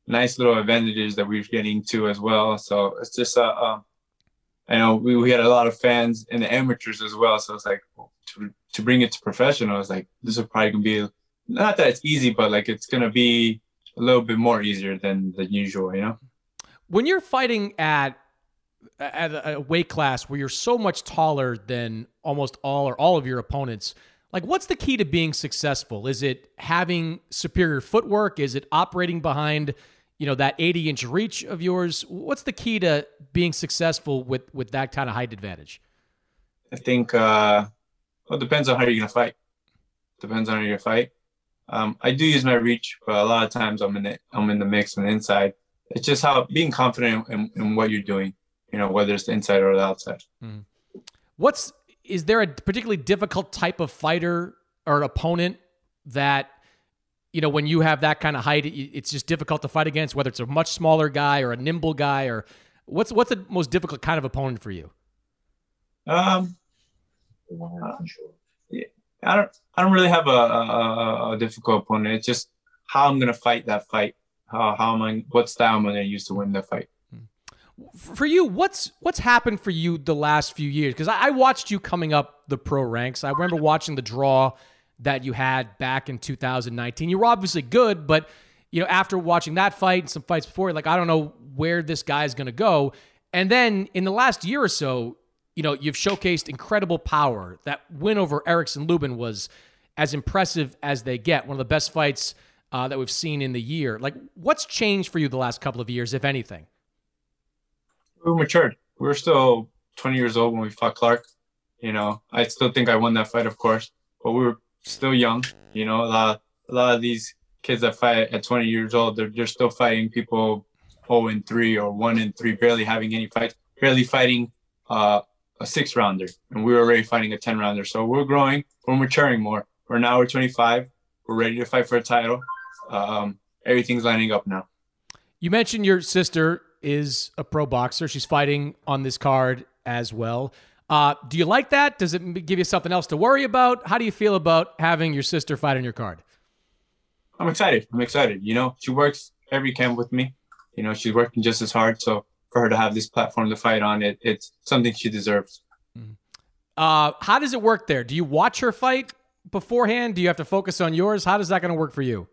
nice little advantages that we're getting to as well. So it's just, uh, uh, I know we, we had a lot of fans in the amateurs as well. So it's like to, to bring it to professional, it's like this is probably gonna be not that it's easy, but like it's gonna be a little bit more easier than the usual, you know. When you're fighting at at a weight class where you're so much taller than almost all or all of your opponents, like what's the key to being successful? Is it having superior footwork? Is it operating behind, you know, that 80 inch reach of yours? What's the key to being successful with with that kind of height advantage? I think uh well, it depends on how you're gonna fight. Depends on how you fight. Um, I do use my reach, but a lot of times I'm in the I'm in the mix on the inside. It's just how being confident in, in what you're doing. You know, whether it's the inside or the outside. Mm. What's is there a particularly difficult type of fighter or opponent that you know when you have that kind of height, it's just difficult to fight against? Whether it's a much smaller guy or a nimble guy, or what's what's the most difficult kind of opponent for you? Um, uh, I don't I don't really have a, a, a, difficult opponent. It's just how I'm gonna fight that fight. How how am I what style am I gonna use to win that fight? For you, what's what's happened for you the last few years? Because I, I watched you coming up the pro ranks. I remember watching the draw that you had back in 2019. You were obviously good, but you know, after watching that fight and some fights before, like I don't know where this guy's going to go. And then in the last year or so, you know, you've showcased incredible power. That win over Erickson Lubin was as impressive as they get. One of the best fights uh, that we've seen in the year. Like, what's changed for you the last couple of years, if anything? We were matured. We were still 20 years old when we fought Clark. You know, I still think I won that fight, of course, but we were still young. You know, a lot, a lot of these kids that fight at 20 years old, they're, they're still fighting people 0 and 3 or 1 and 3, barely having any fights, barely fighting uh, a six rounder. And we were already fighting a 10 rounder. So we're growing, we're maturing more. We're now we're 25. We're ready to fight for a title. Um, everything's lining up now. You mentioned your sister is a pro boxer. She's fighting on this card as well. Uh, do you like that? Does it give you something else to worry about? How do you feel about having your sister fight on your card? I'm excited. I'm excited. You know, she works every camp with me. You know, she's working just as hard. So for her to have this platform to fight on, it it's something she deserves. Uh, how does it work there? Do you watch her fight beforehand? Do you have to focus on yours? How does that going to work for you?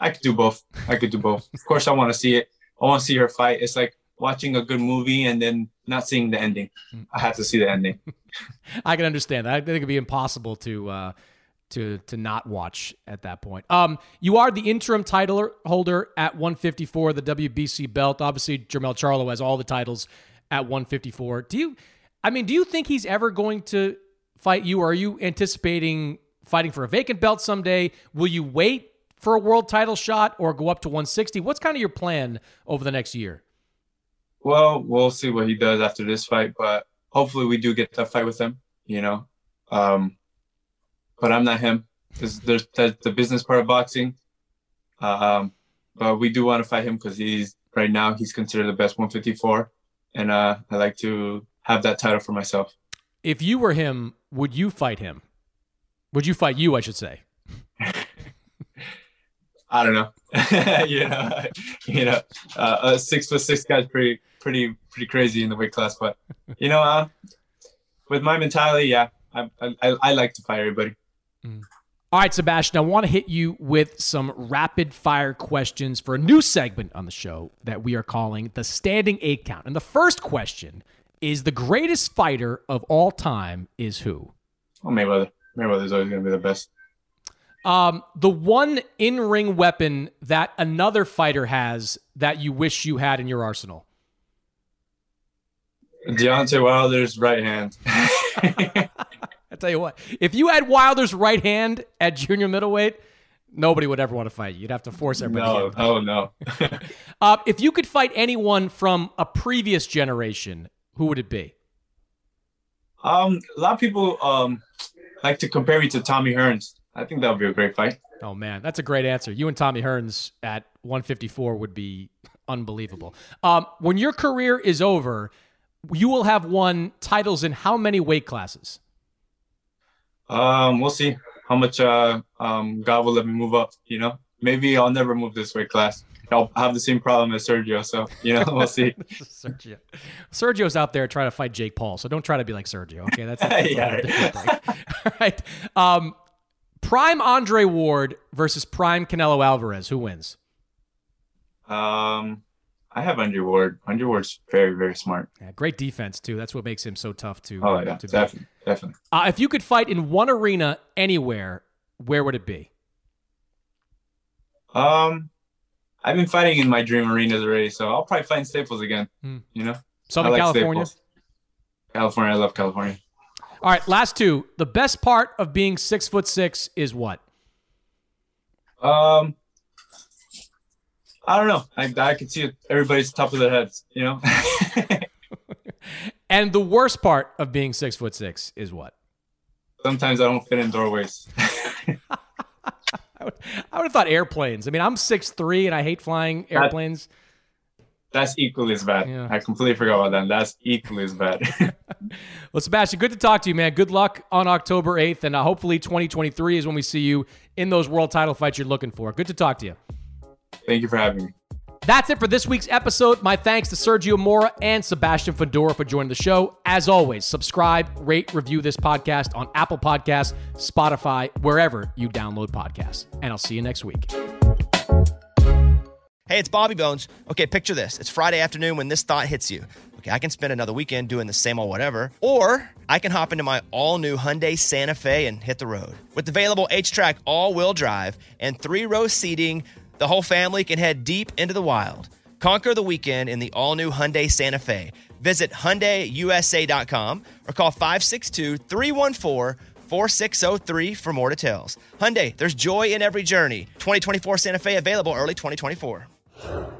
I could do both. I could do both. of course, I want to see it. I want to see her fight. It's like watching a good movie and then not seeing the ending. I have to see the ending. I can understand that. I think it'd be impossible to uh, to to not watch at that point. Um, you are the interim title holder at 154, the WBC belt. Obviously, Jermell Charlo has all the titles at 154. Do you? I mean, do you think he's ever going to fight you? Or are you anticipating fighting for a vacant belt someday? Will you wait for a world title shot or go up to 160? What's kind of your plan over the next year? Well, we'll see what he does after this fight, but hopefully we do get that fight with him, you know. Um, but I'm not him. There's, there's that's the business part of boxing. Um, but we do want to fight him because he's right now he's considered the best 154, and uh, I like to have that title for myself. If you were him, would you fight him? Would you fight you? I should say. I don't know. you know, you know, uh, a six foot six guy's pretty, pretty, pretty crazy in the weight class. But you know, uh, with my mentality, yeah, I, I, I like to fight everybody. Mm. All right, Sebastian, I want to hit you with some rapid fire questions for a new segment on the show that we are calling the Standing Eight Count. And the first question is: the greatest fighter of all time is who? Oh, Mayweather. Mayweather's always going to be the best. Um, the one in ring weapon that another fighter has that you wish you had in your arsenal. Deontay Wilder's right hand. Tell you what, if you had Wilder's right hand at junior middleweight, nobody would ever want to fight you. You'd have to force everybody. No, in. oh no. uh, if you could fight anyone from a previous generation, who would it be? Um, a lot of people um like to compare me to Tommy Hearns. I think that would be a great fight. Oh man, that's a great answer. You and Tommy Hearns at 154 would be unbelievable. Um, when your career is over, you will have won titles in how many weight classes? Um, we'll see how much uh, um, God will let me move up. You know, maybe I'll never move this weight class. I'll have the same problem as Sergio. So you know, we'll see. Sergio, Sergio's out there trying to fight Jake Paul. So don't try to be like Sergio. Okay, that's, that's yeah. All right. Um, Prime Andre Ward versus Prime Canelo Alvarez. Who wins? Um, I have. Andre Ward's very, very smart. Yeah, great defense too. That's what makes him so tough to. Oh yeah, to definitely, beat. definitely. Uh, if you could fight in one arena anywhere, where would it be? Um, I've been fighting in my dream arenas already, so I'll probably fight in Staples again. Hmm. You know, Southern like California. Staples. California, I love California. All right, last two. The best part of being six foot six is what? Um, I don't know. I I can see everybody's top of their heads. You know. and the worst part of being six foot six is what? Sometimes I don't fit in doorways. I would, I would have thought airplanes. I mean, I'm six three and I hate flying airplanes. That, that's equally as bad. Yeah. I completely forgot about that. That's equally as bad. well, Sebastian, good to talk to you, man. Good luck on October 8th, and uh, hopefully 2023 is when we see you in those world title fights you're looking for. Good to talk to you. Thank you for having me. That's it for this week's episode. My thanks to Sergio Mora and Sebastian Fundora for joining the show. As always, subscribe, rate, review this podcast on Apple Podcasts, Spotify, wherever you download podcasts. And I'll see you next week. Hey, it's Bobby Bones. Okay, picture this. It's Friday afternoon when this thought hits you. Okay, I can spend another weekend doing the same old whatever, or I can hop into my all new Hyundai Santa Fe and hit the road. With available H track all wheel drive and three row seating, the whole family can head deep into the wild. Conquer the weekend in the all new Hyundai Santa Fe. Visit HyundaiUSA.com or call 562 314 4603 for more details. Hyundai, there's joy in every journey. 2024 Santa Fe available early 2024.